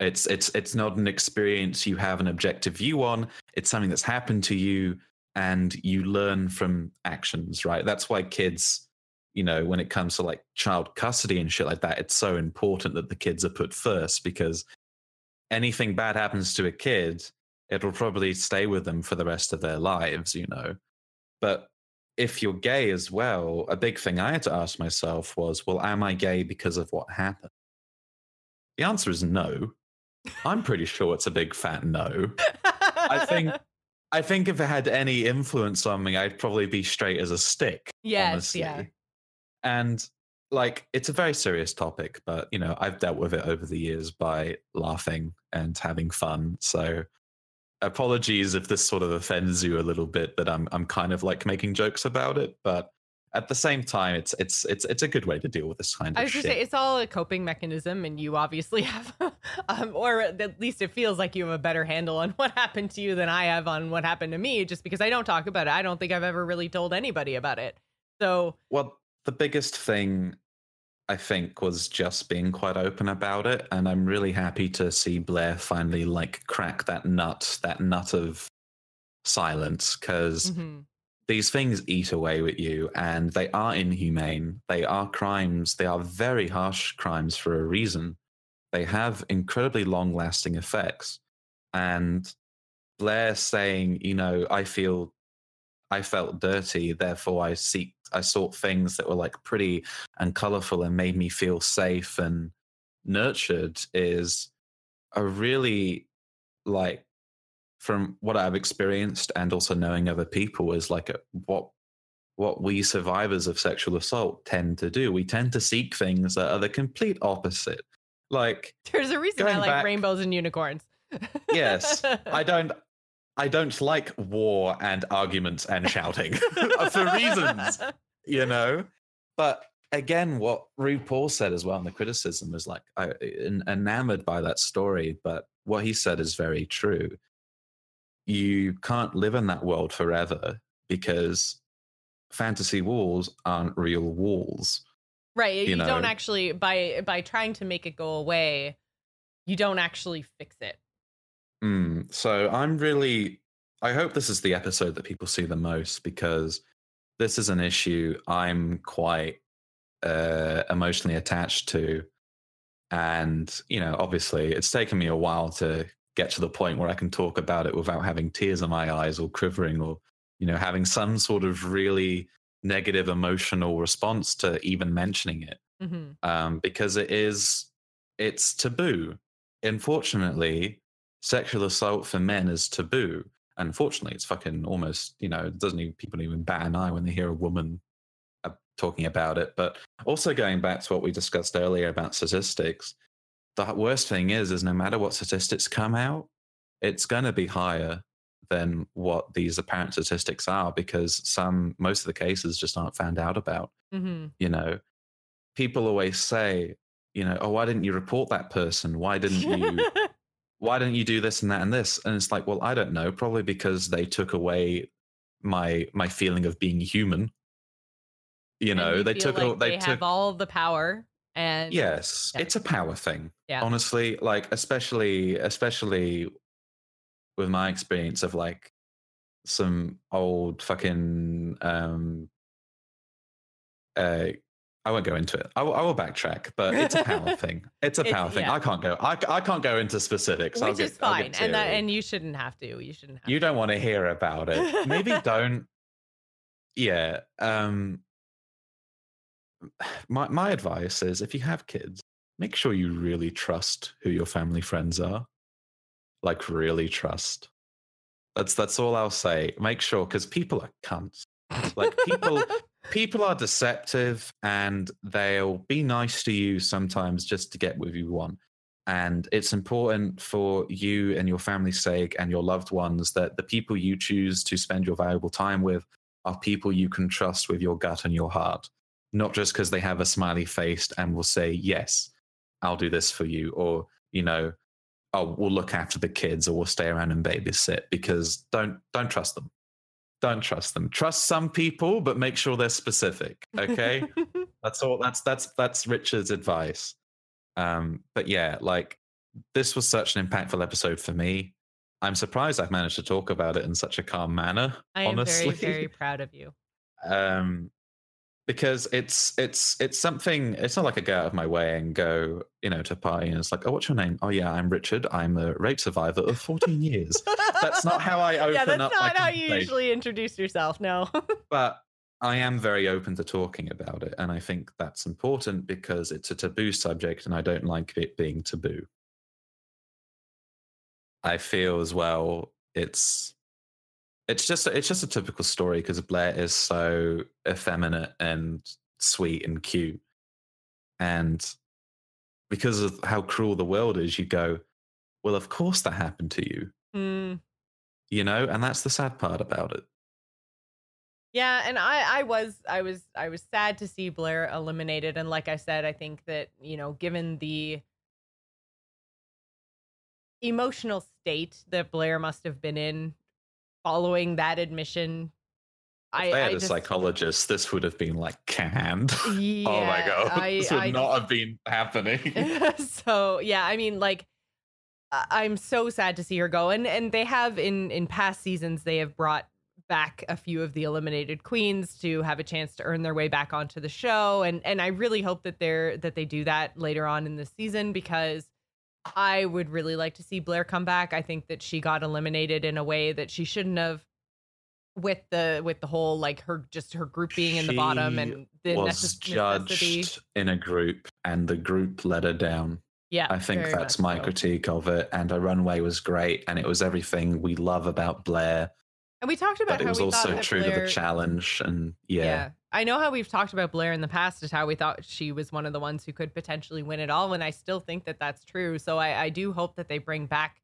It's it's it's not an experience you have an objective view on. It's something that's happened to you, and you learn from actions. Right. That's why kids. You know, when it comes to like child custody and shit like that, it's so important that the kids are put first because anything bad happens to a kid, it'll probably stay with them for the rest of their lives, you know. But if you're gay as well, a big thing I had to ask myself was, well, am I gay because of what happened? The answer is no. I'm pretty sure it's a big fat no. I think I think if it had any influence on me, I'd probably be straight as a stick. Yes, honestly. yeah. And like it's a very serious topic, but you know, I've dealt with it over the years by laughing and having fun. So apologies if this sort of offends you a little bit that I'm I'm kind of like making jokes about it, but at the same time it's it's it's it's a good way to deal with this kind of I was just say it's all a coping mechanism, and you obviously *laughs* have, um, or at least it feels like you have a better handle on what happened to you than I have on what happened to me. Just because I don't talk about it, I don't think I've ever really told anybody about it. So Well, the biggest thing I think was just being quite open about it, and I'm really happy to see Blair finally like crack that nut, that nut of silence, because mhm. These things eat away with you, and they are inhumane. They are crimes. They are very harsh crimes for a reason. They have incredibly long-lasting effects, and Blair saying, you know, I feel I felt dirty, therefore I seek I sought things that were like pretty and colorful and made me feel safe and nurtured is a really like from what I've experienced and also knowing other people is like a, what what we survivors of sexual assault tend to do. We tend to seek things that are the complete opposite. Like *laughs* there's a reason I like back- rainbows and unicorns. Yes, I *laughs* don't I don't like war and arguments and shouting *laughs* uh, for reasons, you know. But again, what RuPaul said as well in the criticism was like I enamored by that story, but what he said is very true. You can't live in that world forever because fantasy walls aren't real walls. right. You, you don't actually by by trying to make it go away, you don't actually fix it. Mm, so I'm really, I hope this is the episode that people see the most because this is an issue I'm quite uh, emotionally attached to. And, you know, obviously it's taken me a while to get to the point where I can talk about it without having tears in my eyes or quivering or, you know, having some sort of really negative emotional response to even mentioning it hmm um, because it is it's taboo. Unfortunately, sexual assault for men is taboo. Unfortunately, it's fucking almost you know it doesn't even people even bat an eye when they hear a woman uh, talking about it. But also going back to what we discussed earlier about statistics, the worst thing is is no matter what statistics come out, it's going to be higher than what these apparent statistics are because some most of the cases just aren't found out about hmm you know? People always say you know oh why didn't you report that person? Why didn't you *laughs* why didn't you do this and that and this? And it's like well i don't know probably because they took away my my feeling of being human. You know you they took like all they, they took have all the power and yes Yeah. it's a power thing Yeah. honestly like especially especially with my experience of like some old fucking um uh I won't go into it. I will, I will backtrack, but it's a power *laughs* thing. It's a It's- power thing. yeah. I can't go. I, I can't go into specifics. I'll which get- is I'll fine, get and that and you shouldn't have to. You shouldn't have. you don't want to hear about it. Maybe *laughs* don't. Yeah. Um. My my advice is if you have kids, make sure you really trust who your family friends are. Like really trust. That's that's all I'll say. Make sure because people are cunts. Like people *laughs* people are deceptive and they'll be nice to you sometimes just to get what you want. And it's important for you and your family's sake and your loved ones that the people you choose to spend your valuable time with are people you can trust with your gut and your heart, not just because they have a smiley face and will say, Yes, I'll do this for you, or, you know, oh, we'll look after the kids or we'll stay around and babysit because don't don't trust them. Don't trust them. Trust some people, but make sure they're specific. Okay. *laughs* that's all that's that's that's Richard's advice. Um, but yeah, like this was such an impactful episode for me. I'm surprised I've managed to talk about it in such a calm manner. I am honestly. very, very proud of you. *laughs* Um, because it's it's it's something. It's not like I go out of my way and go, you know, to a party and it's like, oh, what's your name? Oh yeah, I'm Richard. I'm a rape survivor of 14 years. That's not how I open up. yeah, that's up. not how you usually introduce yourself. No. *laughs* but I am very open to talking about it. And I think that's important because it's a taboo subject and I don't like it being taboo. I feel as well it's it's just it's just a typical story because Blair is so effeminate and sweet and cute. And because of how cruel the world is, you go, Well, of course that happened to you. Mm. You know, and that's the sad part about it. Yeah, and I, I was, I was, I was sad to see Blair eliminated. And like I said, I think that you know, given the emotional state that Blair must have been in following that admission, If I, they had I a just, psychologist, this would have been like canned. yeah, *laughs* oh my god, I, this would I not have been happening. *laughs* *laughs* so yeah, I mean, like, I'm so sad to see her go, and and they have in in past seasons they have brought back a few of the eliminated queens to have a chance to earn their way back onto the show, and and I really hope that they're that they do that later on in the season because I would really like to see Blair come back. I think that she got eliminated in a way that she shouldn't have. With the with the whole like her just her group being in the bottom and the was necess- necessity. judged in a group, and the group let her down. Yeah, I think that's my so. critique of it. And her runway was great, and it was everything we love about Blair. And we talked about But it was also true to the challenge, and yeah, I know how we've talked about Blair in the past, is how we thought she was one of the ones who could potentially win it all, and I still think that that's true. So I, I do hope that they bring back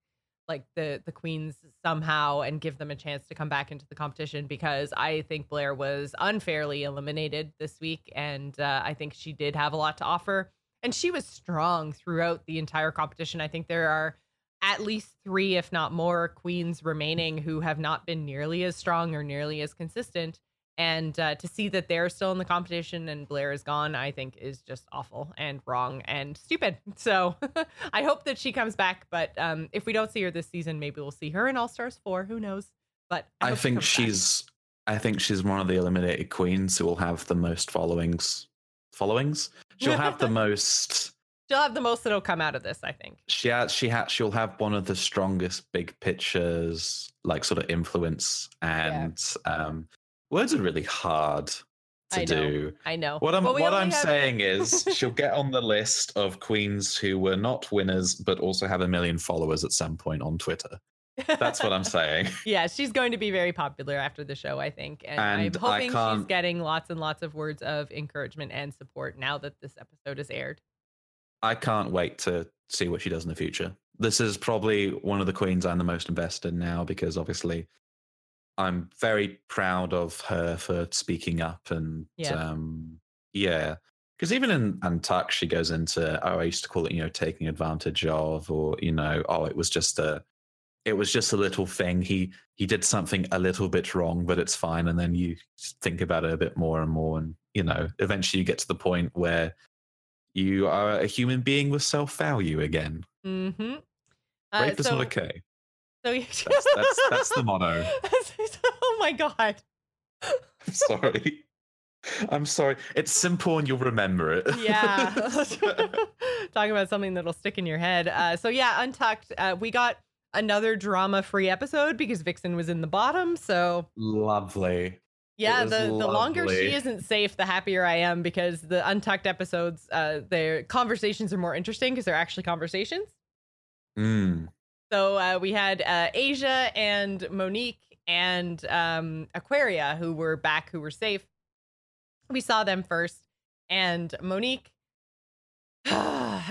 like the the queens somehow and give them a chance to come back into the competition because I think Blair was unfairly eliminated this week, and uh, I think she did have a lot to offer, and she was strong throughout the entire competition. I think there are at least three, if not more, queens remaining who have not been nearly as strong or nearly as consistent. And uh, to see that they're still in the competition and Blair is gone, I think is just awful and wrong and stupid. *laughs* So *laughs* I hope that she comes back. But um, if we don't see her this season, maybe we'll see her in All Stars 4. Who knows? But I, I hope she think back. she's. I think she's one of the eliminated queens who will have the most followings. Followings. She'll have the *laughs* most. She'll have the most that'll come out of this, I think. She has. She has. She'll have one of the strongest big pictures, like sort of influence, and um, words are really hard to I do. I know. What I'm we what I'm have- saying is she'll get on the list of queens who were not winners but also have a million followers at some point on Twitter. That's what I'm *laughs* saying. yeah, she's going to be very popular after the show, I think. And, And I'm hoping she's getting lots and lots of words of encouragement and support now that this episode is aired. I can't wait to see what she does in the future. This is probably one of the queens I'm the most invested in now because obviously I'm very proud of her for speaking up and Yeah. um yeah. Because even in Untucked, she goes into oh, I used to call it, you know, taking advantage of, or, you know, oh, it was just a it was just a little thing. He he did something a little bit wrong, but it's fine. And then you think about it a bit more and more, and you know, eventually you get to the point where you are a human being with self value again. Mm-hmm. Rape is not okay. So That's, that's that's the motto. *laughs* oh my god. I'm sorry. I'm sorry. It's simple and you'll remember it. Yeah. *laughs* Talking about something that'll stick in your head. Uh, so yeah, Untucked. Uh, we got another drama-free episode because Vixen was in the bottom. So Lovely. Yeah, the, the longer she isn't safe, the happier I am because the untucked episodes, uh, their conversations are more interesting because they're actually conversations. Mm. So uh, we had uh, Asia and Monique and um, Aquaria who were back, who were safe. We saw them first, and Monique. *sighs*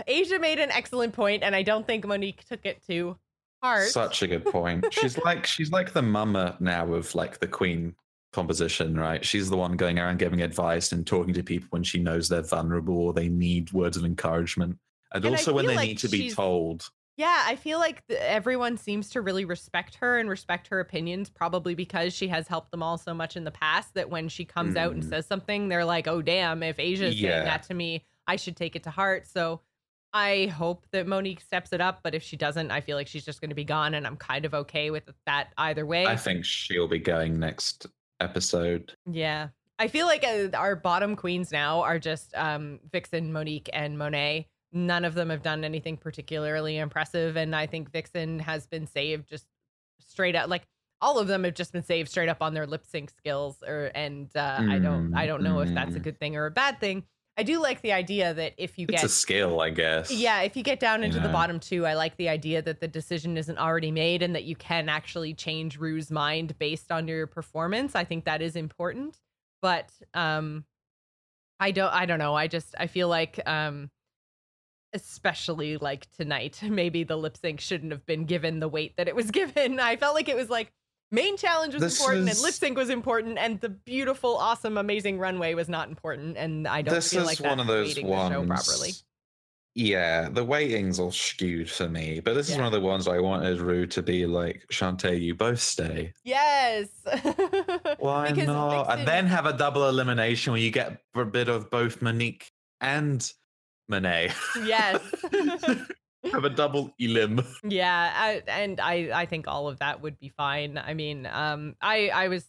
Asia made an excellent point, and I don't think Monique took it to heart. Such a good point. *laughs* She's like she's like the mama now of like the queen composition, right? She's the one going around giving advice and talking to people when she knows they're vulnerable or they need words of encouragement. And, And also when they like need to be told. Yeah, I feel like everyone seems to really respect her and respect her opinions, probably because she has helped them all so much in the past that when she comes out and Mm. says something, they're like, oh, damn, if Asia's Yeah. saying that to me, I should take it to heart. So I hope that Monique steps it up, but if she doesn't, I feel like she's just going to be gone, and I'm kind of okay with that either way. I think she'll be going next episode. Yeah. I feel like uh, our bottom queens now are just um, Vixen, Monique, and Monet. None of them have done anything particularly impressive. And I think Vixen has been saved just straight up. Like all of them have just been saved straight up on their lip sync skills. Or and uh, I don't I don't know if that's a Mm. good thing or a bad thing. I do like the idea that if you It's get a skill, I guess. yeah, if you get down into the bottom two, I like the idea that the decision isn't already made and that you can actually change Rue's mind based on your performance. I think that is important. But um I don't I don't know. I just I feel like um especially like tonight, *laughs* maybe the lip sync shouldn't have been given the weight that it was *laughs* given. I felt like it was like main challenge was This important and lip sync was important and the beautiful, awesome, amazing runway was not important. And I don't this feel is like one of those ones. the show properly. Yeah, the weighting's all skewed for me, but this is one of the ones I wanted Rue to be like, Shantay, you both stay. Yes. *laughs* Why Because not? And then have a double elimination where you get a bit of both Monique and Monet. Yes. *laughs* have a double elim. yeah, I, and I I think all of that would be fine. I mean, um, I I was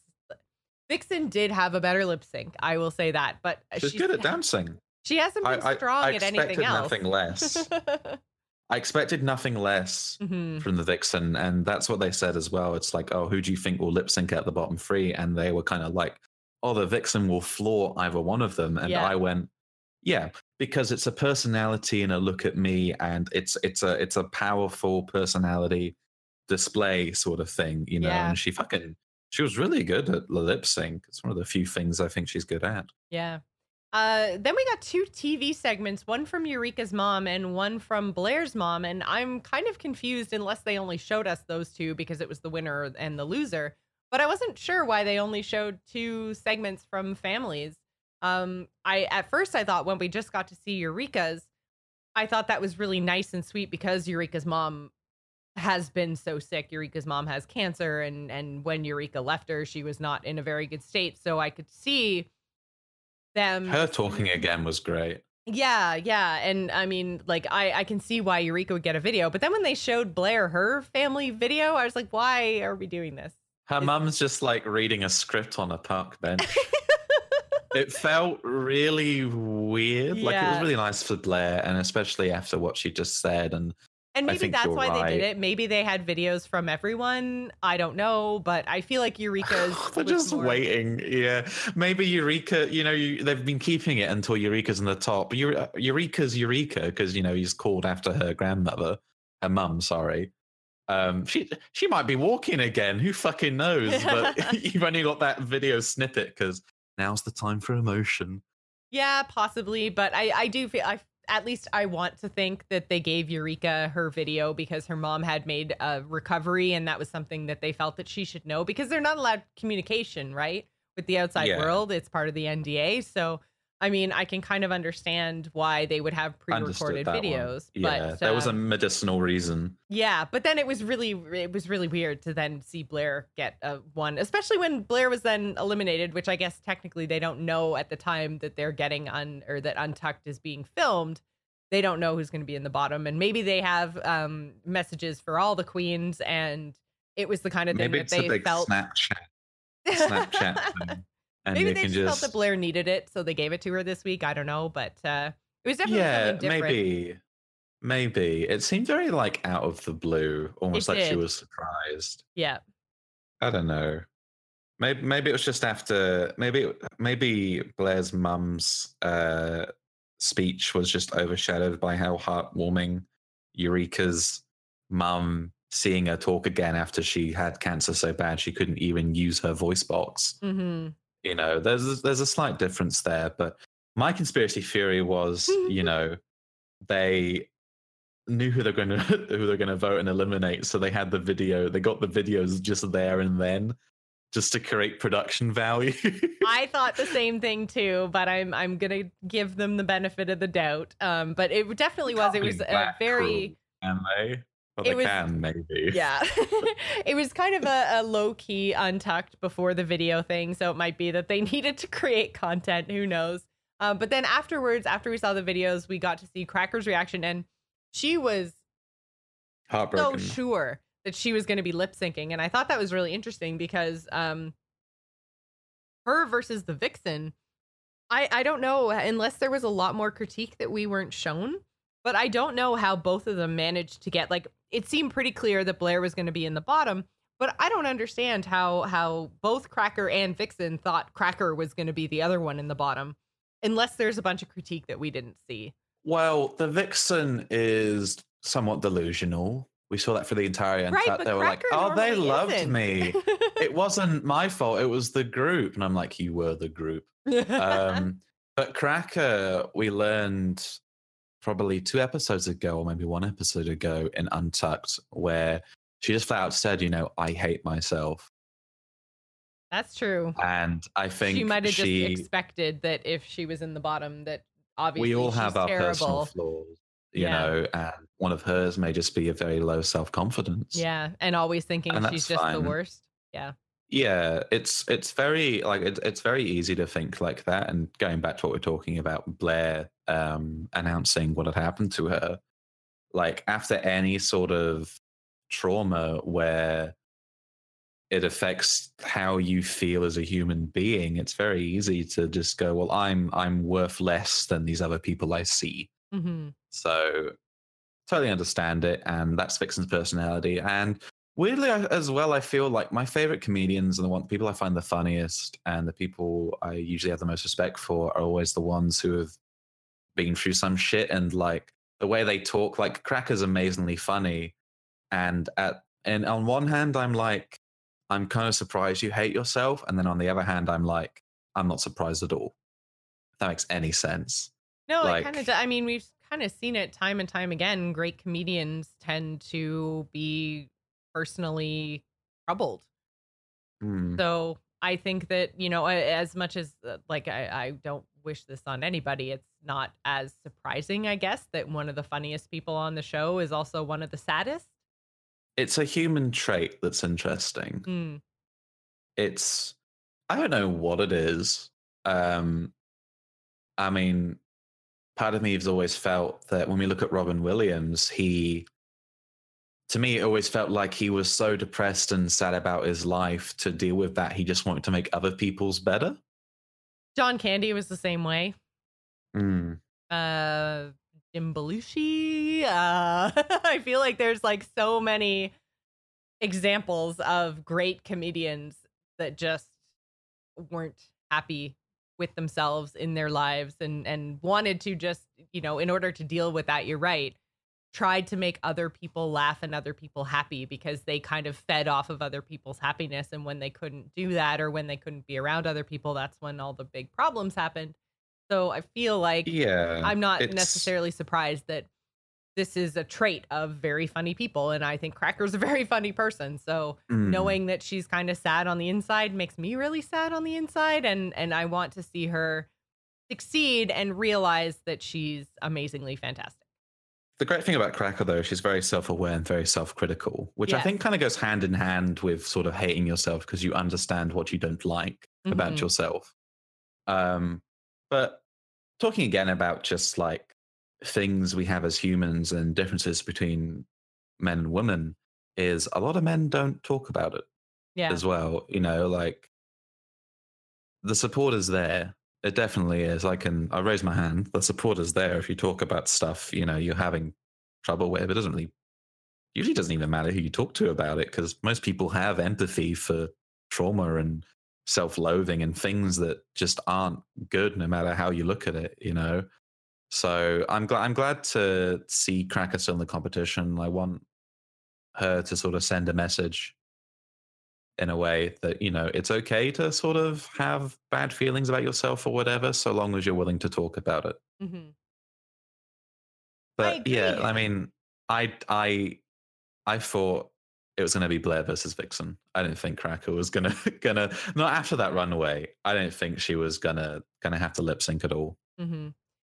Vixen did have a better lip sync. I will say that, but She's good at dancing. She hasn't been I, strong I at anything expected else. nothing less. *laughs* I expected nothing less Mhm. from the Vixen, and that's what they said as well. It's like, oh, who do you think will lip sync at the bottom three? And they were kind of like, oh, the Vixen will floor either one of them. And Yeah. I went, yeah, because it's a personality and a look at me, and it's it's a it's a powerful personality display sort of thing, you know. Yeah. And she fucking she was really good at lip sync. It's one of the few things I think she's good at. Yeah. Uh, then we got two TV segments, one from Eureka's mom and one from Blair's mom. And I'm kind of confused unless they only showed us those two because it was the winner and the loser. But I wasn't sure why they only showed two segments from families. Um, I at first I thought when we just got to see Eureka's, I thought that was really nice and sweet because Eureka's mom has been so sick. Eureka's mom has cancer, and and when Eureka left her, she was not in a very good state. So I could see them Her talking again was great. yeah, yeah. And I mean, like, I, I can see why Eureka would get a video. But then when they showed Blair her family video, I was like, why are we doing this? Her Is- mum's just like reading a script on a park bench. *laughs* it felt really weird. Like it was really nice for Blair, and especially after what she just said. And And I maybe think that's why they did it. Maybe they had videos from everyone. I don't know. But I feel like Eureka's. *sighs* they're just more- waiting. Yeah, maybe Eureka. You know, you, they've been keeping it until Eureka's in the top. Eu- Eureka's Eureka because you know he's called after her grandmother, her mum. Sorry. Um, she she might be walking again. Who fucking knows? But *laughs* *laughs* you've only got that video snippet because now's the time for emotion. Yeah, possibly. But I, I do feel I at least I want to think that they gave Eureka her video because her mom had made a recovery and that was something that they felt that she should know because they're not allowed communication, right? With the outside Yeah. world. It's part of the NDA. So I mean, I can kind of understand why they would have pre-recorded that videos. Yeah, but there was a um, medicinal reason. yeah, but then it was really it was really weird to then see Blair get a one, especially when Blair was then eliminated, which I guess technically they don't know at the time that they're getting un or that Untucked is being filmed. They don't know who's going to be in the bottom, and maybe they have um messages for all the queens, and it was the kind of thing Maybe that it's a they felt. Snapchat, Snapchat *laughs* and maybe they can just, felt that Blair needed it, so they gave it to her this week. I don't know, but uh it was definitely yeah, something different. maybe, maybe it seemed very like out of the blue, almost It like she was surprised. Yeah. I don't know. Maybe maybe it was just after maybe maybe Blair's mum's uh, speech was just overshadowed by how heartwarming Eureka's mum seeing her talk again after she had cancer so bad she couldn't even use her voice box. Mm-hmm. You know, there's there's a slight difference there, but my conspiracy theory was, you know, they knew who they're going *laughs* to who they're going to vote and eliminate, so they had the video. They got the videos just there and then, just to create production value. I *laughs* thought the same thing too, but I'm I'm gonna give them the benefit of the doubt. Um, but it definitely was. It was a very. They? Well, It was- can maybe. Yeah. *laughs* *laughs* it was kind of a, a low key untucked before the video thing. So it might be that they *laughs* needed to create content. Who knows? Um, but then afterwards, after we saw the videos, we got to see Cracker's reaction. And she was so sure that she was going to be lip syncing. And I thought that was really interesting because um, her versus the Vixen, I, I don't know, unless there was a lot more critique that we weren't shown. But I don't know how both of them managed to get like it seemed pretty clear that Blair was going to be in the bottom, but I don't understand how how both Cracker and Vixen thought Cracker was going to be the other one in the bottom, unless there's a bunch of critique that we didn't see. Well, the vixen is somewhat delusional. We saw that for the entire Right, Untucked. They were like, "Oh, they loved isn't." me." *laughs* it wasn't my fault. It was the group, and I'm like, "You were the group." *laughs* Um, but Cracker, we learned probably two episodes ago, or maybe one episode ago in Untucked, where she just flat out said, "You know, I hate myself," That's true. and I think She might have she. just expected that if she was in the bottom, that obviously we all have our personal terrible. flaws, you Yeah. know, and one of hers may just be a very low self confidence. Yeah, and always thinking And she's just the worst. Yeah. Yeah it's it's very like it, it's very easy to think like that and going back to what we're talking about blair um announcing what had happened to her like after any sort of trauma where it affects how you feel as a human being it's very easy to just go well i'm i'm worth less than these other people i see hmm so totally understand it, and that's Vixen's personality. And weirdly, I- as well, I feel like my favorite comedians and the one people I find the funniest and the people I usually have the most respect for are always the ones who have been through some shit and like the way they talk. Like Cracker's amazingly funny, and at and on one hand, I'm like, I'm kind of surprised you hate yourself, and then on the other hand, I'm like, I'm not surprised at all. If that makes any sense. No, Like- it kind of. I mean, we've kind of seen it time and time again. Great comedians tend to be personally troubled. Hmm. So I think that you know, as much as uh, like I, I don't wish this on anybody, it's not as surprising, I guess, that one of the funniest people on the show is also one of the saddest. it's a human trait that's interesting. Mm, It's I don't know what it is. Um I mean, part of me has always felt that when we look at Robin Williams, he to me it always felt like he was so depressed and sad about his life to deal with that he just wanted to make other people's better. John Candy was the same way. Mm. uh Jim Belushi. Uh *laughs* I feel like there's like so many examples of great comedians that just weren't happy with themselves in their lives and and wanted to just, you know, in order to deal with that, you're right, tried to make other people laugh and other people happy because they kind of fed off of other people's happiness and when they couldn't do that or when they couldn't be around other people, that's when all the big problems happened. So I feel like Yeah. I'm not it's- necessarily surprised that this is a trait of very funny people. And I think Cracker's a very funny person. So Mm. knowing that she's kind of sad on the inside makes me really sad on the inside. And and I want to see her succeed and realize that she's amazingly fantastic. The great thing about Cracker, though, she's very self aware and very self critical, which I think kind of goes hand in hand with sort of hating yourself because you understand what you don't like about Mhm. yourself. Um, but talking again about just like things we have as humans and differences between men and women is a lot of men don't talk about it Yeah. as well. You know, like the support is there. It definitely is. I can I raise my hand. The support is there if you talk about stuff, you know, you're having trouble with. It doesn't really usually doesn't even matter who you talk to about it because most people have empathy for trauma and self-loathing and things that just aren't good no matter how you look at it you know so i'm glad i'm glad to see cracker still in the competition i want her to sort of send a message in a way that you know it's okay to sort of have bad feelings about yourself or whatever so long as you're willing to talk about it. Mhm. but yeah i mean i i i thought it was going to be blair versus vixen. I didn't think cracker was gonna *laughs* gonna not after that runaway i didn't think she was gonna gonna have to lip sync at all. Hmm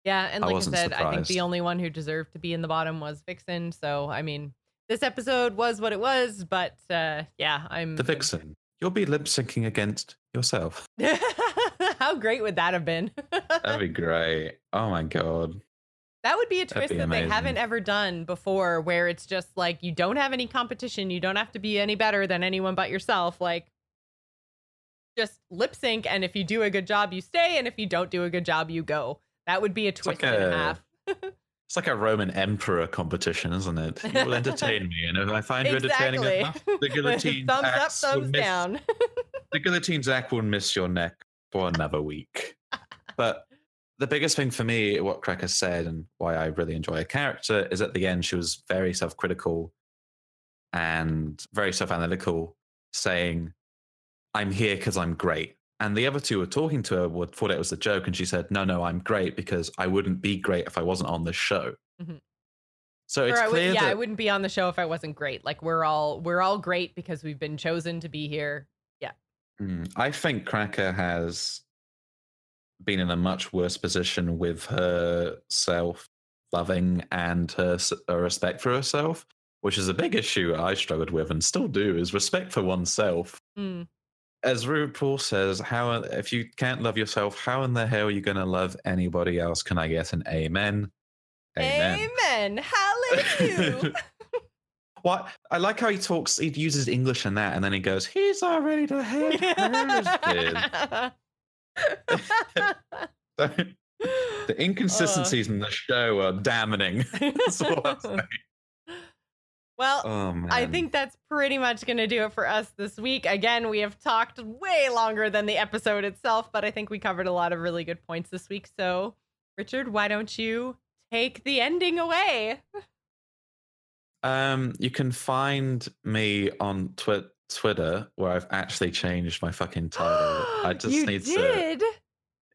Yeah, and I like I, said, I think the only one who deserved to be in the bottom was Vixen. So I mean, this episode was what it was, but uh yeah, I'm the vixen you'll be lip syncing against yourself *laughs* How great would that have been? *laughs* that'd be great oh my god that would be a twist be that they haven't ever done before, where it's just like you don't have any competition, you don't have to be any better than anyone but yourself. Like just lip sync, and if you do a good job, you stay, and if you don't do a good job, you go. That would be a twist like and a- half. *laughs* It's like a Roman emperor competition, isn't it? *laughs* You will entertain me, and if I find you entertaining enough, the guillotine *laughs* thumbs up, thumbs miss, down. *laughs* The guillotine axe will miss your neck for another week. but the biggest thing for me, what Cracker said, and why I really enjoy her character, is at the end she was very self-critical and very self-analytical, saying, "I'm here because I'm great." And the other two were talking to her, would thought it was a joke, and she said, "No, no, I'm great because I wouldn't be great if I wasn't on this show." Mhm. So it's I would, clear yeah, I wouldn't be on the show if I wasn't great. Like we're all we're all great because we've been chosen to be here. Mm, I think Cracker has been in a much worse position with her self loving and her, her respect for herself, which is a big issue I struggled with and still do, is respect for oneself. Mm. As RuPaul says, how if you can't love yourself, how in the hell are you going to love anybody else? Can I get an amen? Amen. amen. *laughs* Hallelujah. What I like how he talks, he uses English and that, and then he goes, "He's already the head *laughs* *laughs* the uh. inconsistencies in the show are damning. That's all I'm saying. Well, Oh I think that's pretty much going to do it for us this week. Again, we have talked way longer than the episode itself, but I think we covered a lot of really good points this week. So, Richard, why don't you take the ending away? um, you can find me on twi- Twitter where I've actually changed my fucking title. I *gasps* just you need to.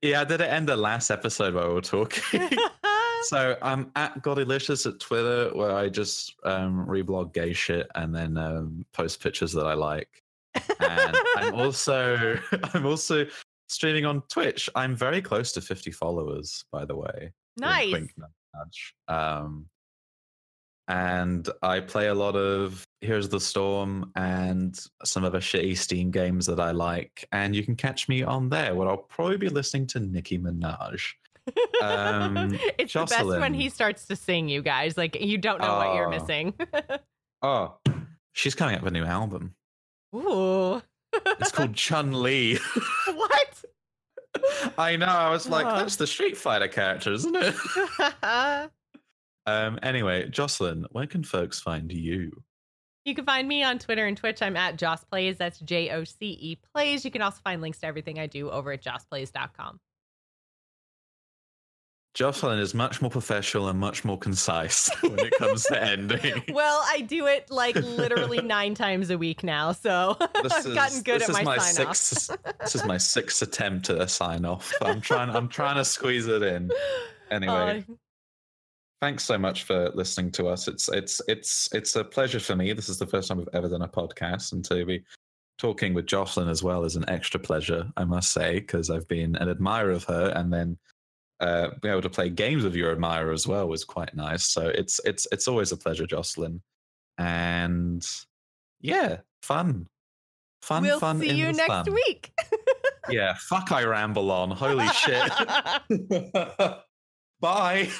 Yeah, I did it end the last episode while we were talking. *laughs* so I'm at Goddelicious at Twitter where I just um, reblog gay shit and then um, post pictures that I like. and *laughs* I'm also *laughs* I'm also streaming on Twitch. I'm very close to 50 followers, by the way. Nice. wink, nudge, nudge. Um, and I play a lot of Here's the Storm and some other shitty Steam games that I like. And you can catch me on there where I'll probably be listening to Nicki Minaj. Um, *laughs* it's the best when he starts to sing, you guys. Like you don't know what you're Oh. missing. *laughs* Oh, she's coming up with a new album. Ooh. It's called *laughs* Chun Li. what? I know. I was like, Oh. that's the Street Fighter character, isn't it? Um. Anyway, Jocelyn, where can folks find you? You can find me on Twitter and Twitch. I'm at Joss Plays. That's J O C E Plays. You can also find links to everything I do over at jossplays.com. Jocelyn is much more professional and much more concise *laughs* when it comes to ending. *laughs* Well, I do it like literally *laughs* nine times a week now, so I've gotten good this at is my, my sign off. sixth. this is my sixth attempt at a sign off. I'm trying. I'm trying to squeeze it in. Anyway, Uh, thanks so much for listening to us. It's it's it's it's a pleasure for me. This is the first time we've ever done a podcast, and to be talking with Jocelyn as well is an extra pleasure, I must say, because I've been an admirer of her, and then uh, being able to play games with your admirer as well was quite nice. So it's it's it's always a pleasure, Jocelyn, and yeah, fun, fun, we'll fun. see you next sun. week. Yeah, fuck, I ramble on. Holy shit. *laughs* *laughs* Bye. *laughs*